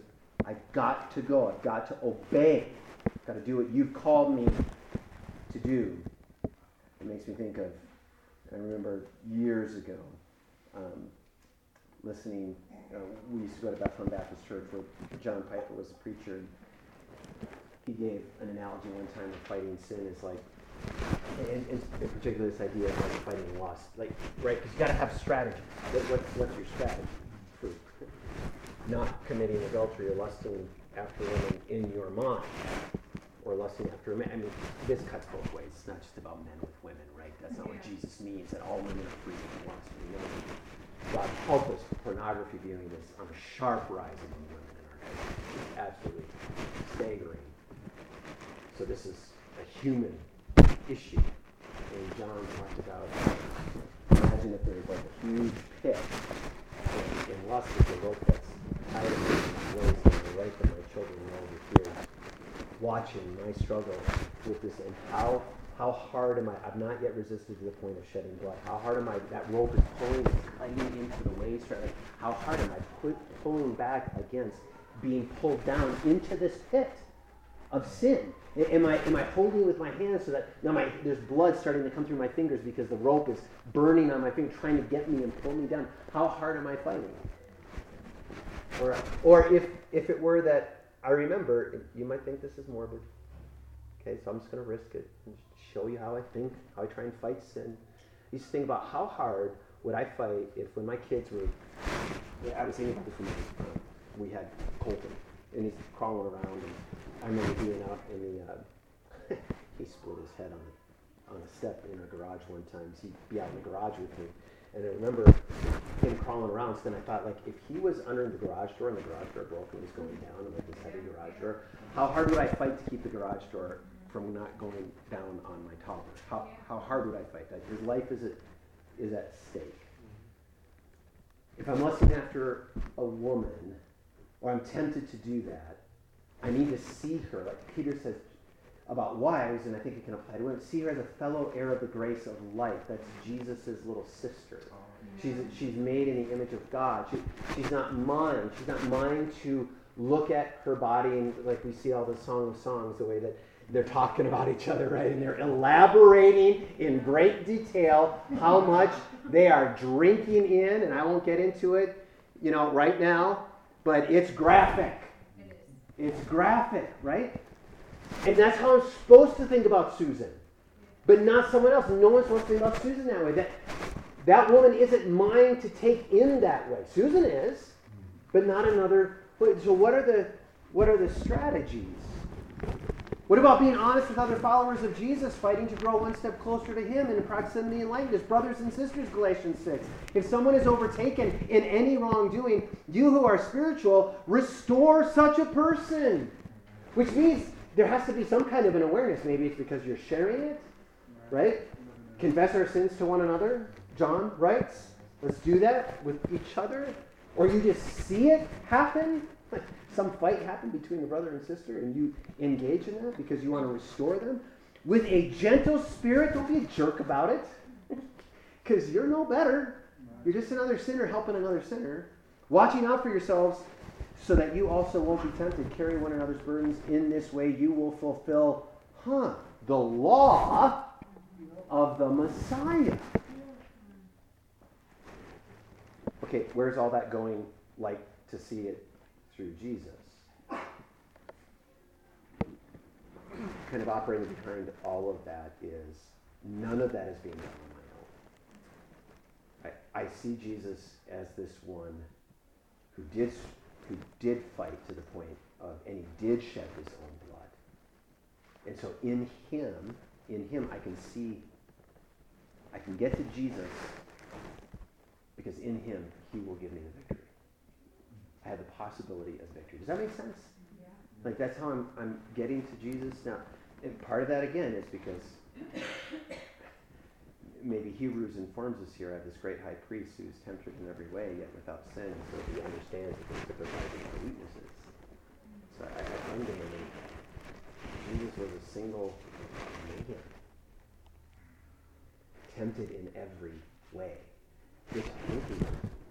I've got to go. I've got to obey. Got to do what you've called me to do. It makes me think of, I remember years ago, um, listening, uh, we used to go to Bethlehem Baptist Church where John Piper was a preacher. He gave an analogy one time of fighting sin is like, and, and in particular this idea of like fighting lust. Like, right, because you got to have strategy. What, what, what's your strategy for not committing adultery or lusting after women in your mind? Or lusting after men. I mean, this cuts both ways. It's not just about men with women, right? That's not what Jesus means, that all women are free to lust for women. God help us, pornography viewing is on a sharp rise among women in our day. It's absolutely staggering. So this is a human issue. And John talked about, imagine if there was like a huge pit, and, and lust is a rope that's tied around my waist, and I right that my children know over here, watching my struggle with this, and how how hard am I? I've not yet resisted to the point of shedding blood. How hard am I? That rope is pulling, climbing into the waist. Right? How hard am I pulling back against being pulled down into this pit of sin? Am I, am I holding with my hands so that now my, there's blood starting to come through my fingers because the rope is burning on my finger, trying to get me and pull me down? How hard am I fighting? Or, or if, if it were that I remember, you might think this is morbid. Okay, so I'm just going to risk it and show you how I think, how I try and fight sin. You just think about how hard would I fight if when my kids were, I was this when uh, we had Colton, and he's crawling around, and I remember being out in the, uh, he split his head on on a step in our garage one time. So he'd be out in the garage with me, and I remember him crawling around. So then I thought, like, if he was under the garage door and the garage door broke and was going down, and like this heavy garage door, how hard would I fight to keep the garage door from not going down on my toddler? How, how hard would I fight that? His life is at, is at stake. If I'm lusting after a woman, or I'm tempted to do that, I need to see her, like Peter says about wives, and I think it can apply to women, see her as a fellow heir of the grace of life. That's Jesus' little sister. She's, she's made in the image of God. She, she's not mine. She's not mine to look at her body and like we see all the Song of Songs, the way that they're talking about each other, right? And they're elaborating in great detail how much they are drinking in, and I won't get into it, you know, right now, but it's graphic. It's graphic, right? And that's how I'm supposed to think about Susan, but not someone else. No one's supposed to think about Susan that way. That that woman isn't mine to take in that way. Susan is, but not another. So what are the what are the strategies? What about being honest with other followers of Jesus, fighting to grow one step closer to Him in proximity and likeness? Brothers and sisters, Galatians 6. If someone is overtaken in any wrongdoing, you who are spiritual, restore such a person. Which means there has to be some kind of an awareness. Maybe it's because you're sharing it, right? Confess our sins to one another, John writes. Let's do that with each other. Or you just see it happen some fight happened between a brother and sister and you engage in that because you want to restore them with a gentle spirit don't be a jerk about it because you're no better you're just another sinner helping another sinner watching out for yourselves so that you also won't be tempted carry one another's burdens in this way you will fulfill huh the law of the messiah okay where's all that going like to see it through Jesus. Kind of operating behind all of that is none of that is being done on my own. I, I see Jesus as this one who did who did fight to the point of and he did shed his own blood. And so in him, in him I can see I can get to Jesus because in him he will give me the victory. I have the possibility of victory. Does that make sense? Yeah. Like that's how I'm, I'm getting to Jesus now. And part of that again is because maybe Hebrews informs us here of this great high priest who's tempted in every way, yet without sin, so that he understands things sympathize with our weaknesses. So I, I to him and Jesus was a single man, tempted in every way. Which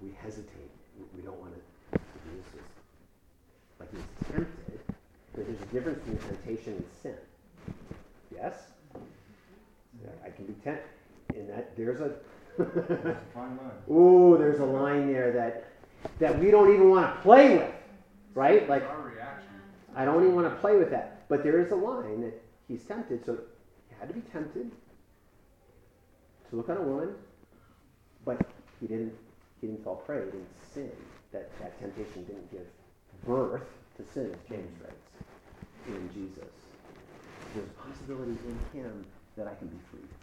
we, hesitate. We, don't want to, do this. Like he's tempted, but there's a difference between temptation and sin. Yes? I can be tempted. In that, there's a.
Line.
Ooh, there's a line there that that we don't even want to play with, right? Like I don't even want to play with that. But there is a line that he's tempted, so he had to be tempted to look on a woman, but he didn't he didn't fall prey, he didn't sin. That that temptation didn't give birth to sin, as James writes, in Jesus. There's possibilities in him that I can be freed.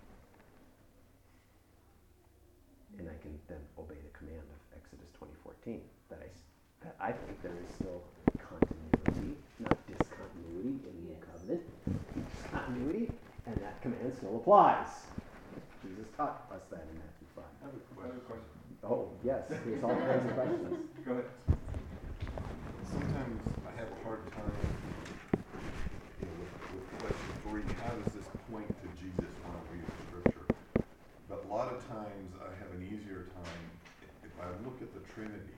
And I can then obey the command of Exodus 20:14 that I, s- that I think there is still continuity, not discontinuity in the new covenant. Continuity, and that command still applies. Jesus taught us that in Matthew 5.
I have a question.
Oh, yes, there's all kinds of questions.
Go ahead.
Sometimes I have a hard time you know, with, with question three, how does this point to Jesus when I read the scripture? But a lot of times I have an easier time if I look at the Trinity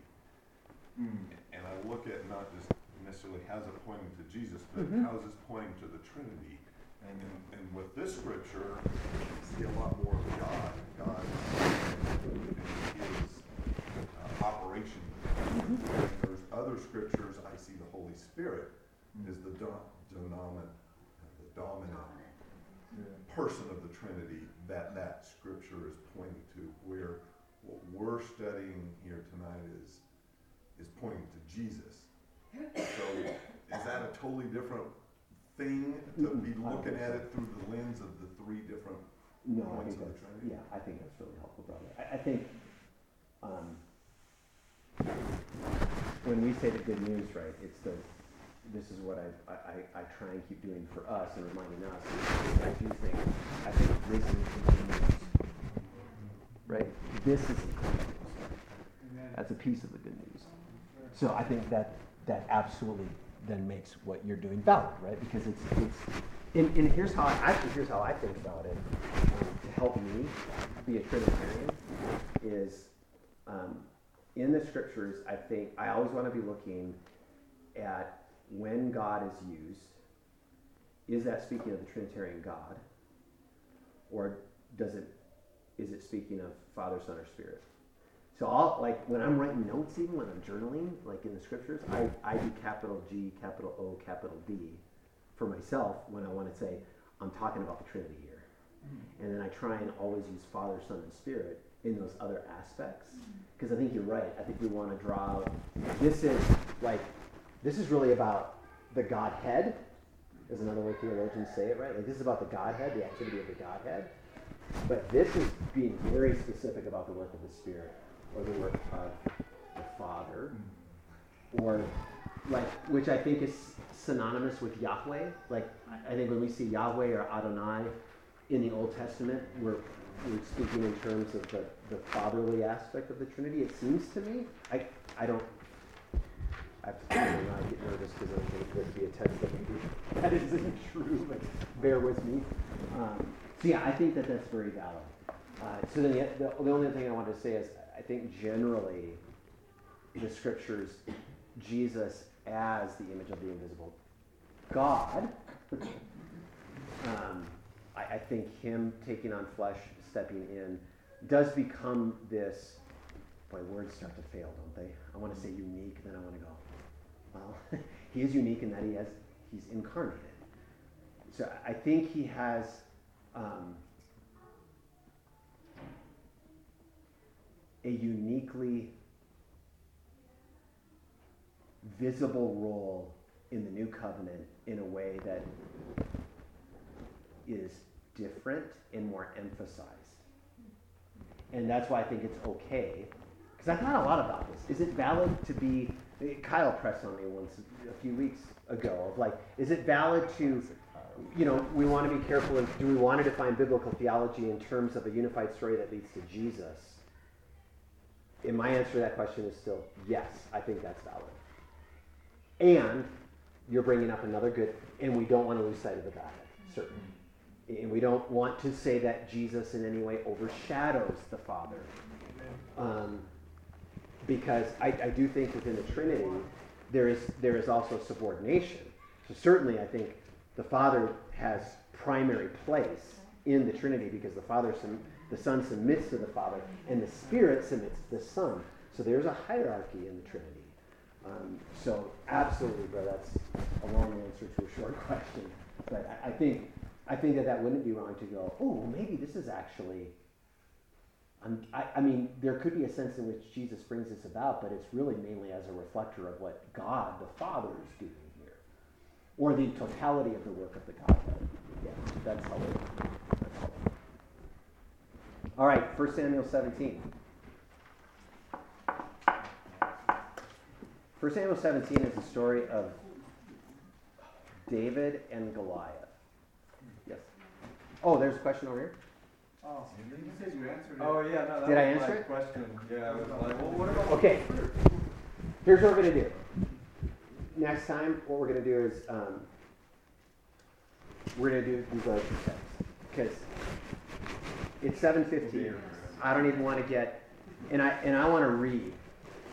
Mm.
and I look at not just necessarily how's it pointing to Jesus, but
Mhm.
how's this pointing to the Trinity? And, and with this scripture, I see a lot more of God, God and His uh, operation. And there's other scriptures, I see the Holy Spirit is the do- dominant, the dominant
Yeah.
person of the Trinity that that scripture is pointing to. Where what we're studying here tonight is is pointing to Jesus. So is that a totally different thing to be looking at it through the lens of the three different
No, I
points
think
of the
that's, yeah, I think that's really helpful, brother. I, I think, um, when we say the good news, right, it's the, this is what I, I, I- I try and keep doing for us and reminding us. I do think, I think this is the good news. Right? This is the good news. That's a piece of the good news. So I think that, that absolutely then makes what you're doing valid, right? Because it's, it's, and, and here's how, I actually, here's how I think about it, um, to help me be a Trinitarian, is, um, in the scriptures, I think, I always want to be looking at when God is used, is that speaking of the Trinitarian God? Or does it, is it speaking of Father, Son, or Spirit? So I'll like when I'm writing notes, even when I'm journaling, like in the scriptures, I, I do capital G, capital O, capital D for myself when I want to say I'm talking about the Trinity here. Mm. And then I try and always use Father, Son, and Spirit in those other aspects. Mm. Because I think you're right. I think we want to draw out this is like this is really about the Godhead, is another way theologians say it, right? Like this is about the Godhead, the activity of the Godhead. But this is being very specific about the work of the Spirit or the work of the Father, or like, which I think is synonymous with Yahweh. Like, I- think when we see Yahweh or Adonai in the Old Testament, we're, we're speaking in terms of the, the fatherly aspect of the Trinity. It seems to me. I, I don't. I have to tell I get nervous because I think there could be a text that maybe that isn't true, but bear with me. Um, so yeah, I think that that's very valid. Uh, so then the, the, the only thing I wanted to say is I think generally the scriptures, Jesus as the image of the invisible God, um, I, I think him taking on flesh, stepping in, does become this. Boy, words start to fail, don't they? I want to say unique, then I want to go. Well, he is unique in that he has he's incarnated. So I think he has. Um, a uniquely visible role in the new covenant in a way that is different and more emphasized. And that's why I think it's okay. Because I thought a lot about this. Is it valid to be, Kyle pressed on me once a few weeks ago of like, is it valid to you know, we want to be careful. And do we want to define biblical theology in terms of a unified story that leads to Jesus? And my answer to that question is still yes. I think that's valid. And you're bringing up another good, and we don't want to lose sight of the bad, certainly. And we don't want to say that Jesus in any way overshadows the Father. Um, because I, I do think within the Trinity, there is, there is also subordination. So certainly, I think the Father has primary place in the Trinity because the Father, the Son submits to the Father, and the Spirit submits to the Son. So there's a hierarchy in the Trinity. Um, so absolutely, bro, that's a long answer to a short question. But I, I think I think that that wouldn't be wrong to go. Oh, maybe this is actually. I, I mean, there could be a sense in which Jesus brings this about, but it's really mainly as a reflector of what God the Father is doing or the totality of the work of the Godhead. Yeah, that's how it. That's how it. All right, 1 Samuel 17. 1 Samuel 17 is the story of David and Goliath. Yes. Oh, there's a question over here.
Oh, you said you answered it.
Oh, yeah, no, that
Did I
was
answer
my
it?
question. Yeah, I was like, well, what about?
Okay. Here's what we're going to do. Next time, what we're going to do is um, we're going to do these other two steps because it's 7:15. I don't even want to get, and I and I want to read.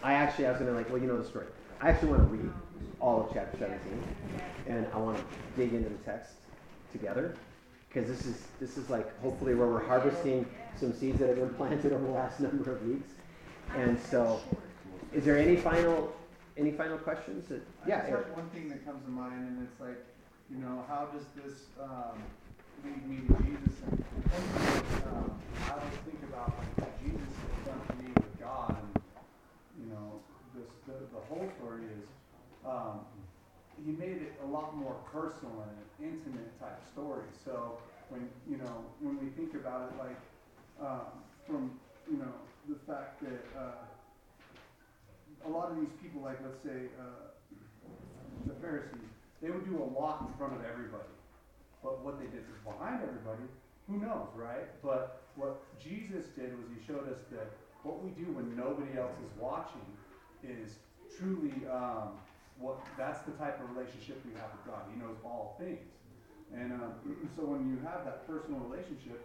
I actually I was going to like, well, you know the story. I actually want to read all of chapter 17, and I want to dig into the text together because this is this is like hopefully where we're harvesting some seeds that have been planted over the last number of weeks. And so, is there any final any final questions? That,
I
yeah,
just
Eric.
have one thing that comes to mind, and it's like, you know, how does this um, lead me to Jesus? And um, I always think about like what Jesus has done for me with God, and you know, this the, the whole story is um, he made it a lot more personal and an intimate type story. So when you know when we think about it, like um, from you know the fact that uh, a lot of these people, like let's say uh, the Pharisees, they would do a lot in front of everybody, but what they did behind everybody. Who knows, right? But what Jesus did was he showed us that what we do when nobody else is watching is truly um, what that's the type of relationship we have with God. He knows all things. And um, so when you have that personal relationship,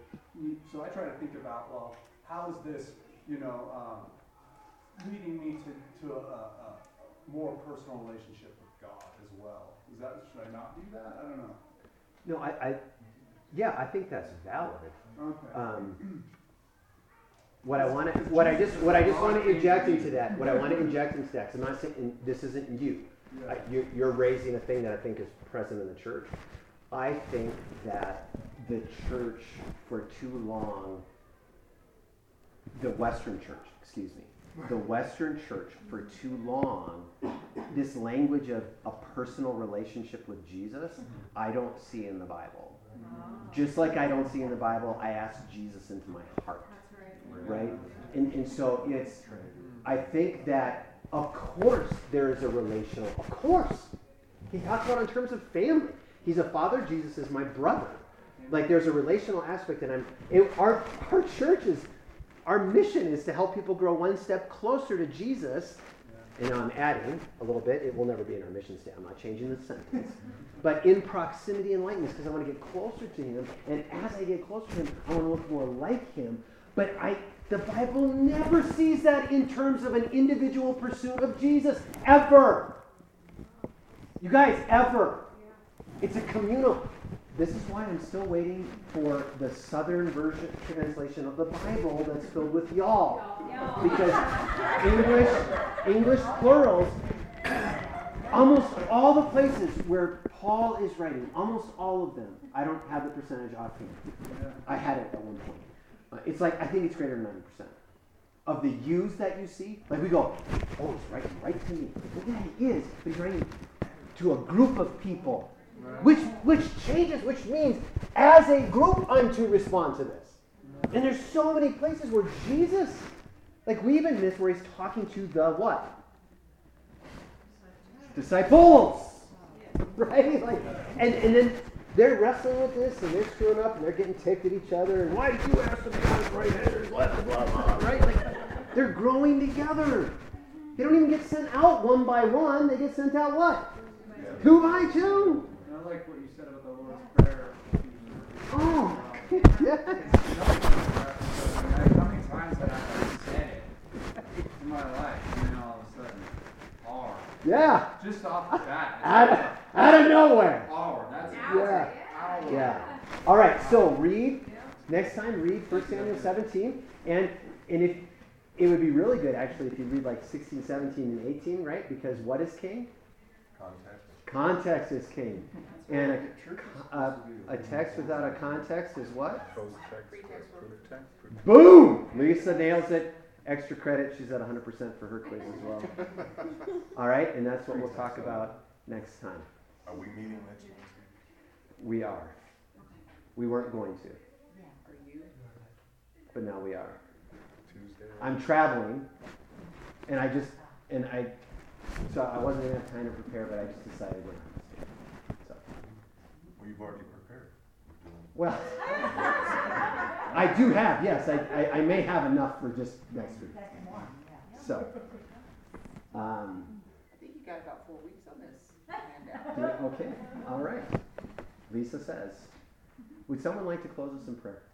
so I try to think about, well, how is this, you know, um, leading me to, to a, a, a more personal relationship with God as well? Is that should I not do that? I don't know.
No, I, I yeah, I think that's valid.
Okay.
Um, what I want to, what I just, what I just want to inject into that, what I want to inject into that, I'm not saying this isn't you.
yeah.
I, you're, you're raising a thing that I think is present in the church. I think that the church, for too long, the Western church, excuse me, the Western church, for too long, this language of a personal relationship with Jesus, I don't see in the Bible. Just like I don't see in the Bible, I ask Jesus into my heart
right.
And, and so it's, I think that, of course, there is a relational, of course. He talks about in terms of family. He's a father, Jesus is my brother. Like there's a relational aspect, and I'm, it, our, our church is, our mission is to help people grow one step closer to Jesus. And I'm adding a little bit, it will never be in our mission statement. I'm not changing the sentence. But in proximity and likeness, because I want to get closer to him. And as I get closer to him, I want to look more like him. But I, the Bible never sees that in terms of an individual pursuit of Jesus, ever. You guys, ever. It's a communal. This is why I'm still waiting for the Southern version translation of the Bible that's filled with y'all. Because English, English plurals, almost all the places where Paul is writing, almost all of them, I don't have the percentage offhand. I had it at one point. It's like, I think it's greater than 90%. Of the yous that you see, like we go, oh, he's writing right to me. Well, yeah, he is, but he's writing to a group of people. Which, which changes, which means as a group I'm to respond to this. And there's so many places where Jesus, like we even miss where he's talking to the what? Disciples. Right? Like, and, and then they're wrestling with this and they're screwing up and they're getting ticked at each other and why did you ask them to be right handers, left, blah, blah, right? Like, they're growing together. They don't even get sent out one by one. They get sent out what? Two by two.
And I like what you said about the Lord's Prayer.
Oh, yes.
It's another kind of I How many times have I said it in my life, and then all of a sudden, R.
Yeah.
Just off the bat.
Out of,
like,
out of nowhere.
R, that's.
Yeah.
Ow.
Yeah. All right. So read next time. Read 1 Samuel 17, and and if it would be really good actually if you read like 16, 17, and 18, right? Because what is king?
Context.
Context is king, and a, a, a text without a context is what?
Post text.
Boom! Lisa nails it. Extra credit. She's at 100% for her quiz as well. All right, and that's what we'll talk about next time.
Are we meeting next Wednesday?
We are. We weren't going to, but now we are.
Tuesday?
I'm traveling, and I just and I so I wasn't gonna have time to prepare, but I just decided we're not. So
Well, you've already prepared.
well, I do have yes, I, I, I may have enough for just next week. So um,
I think you got about four weeks on this handout.
yeah, okay, all right. Lisa says, would someone like to close us in prayer?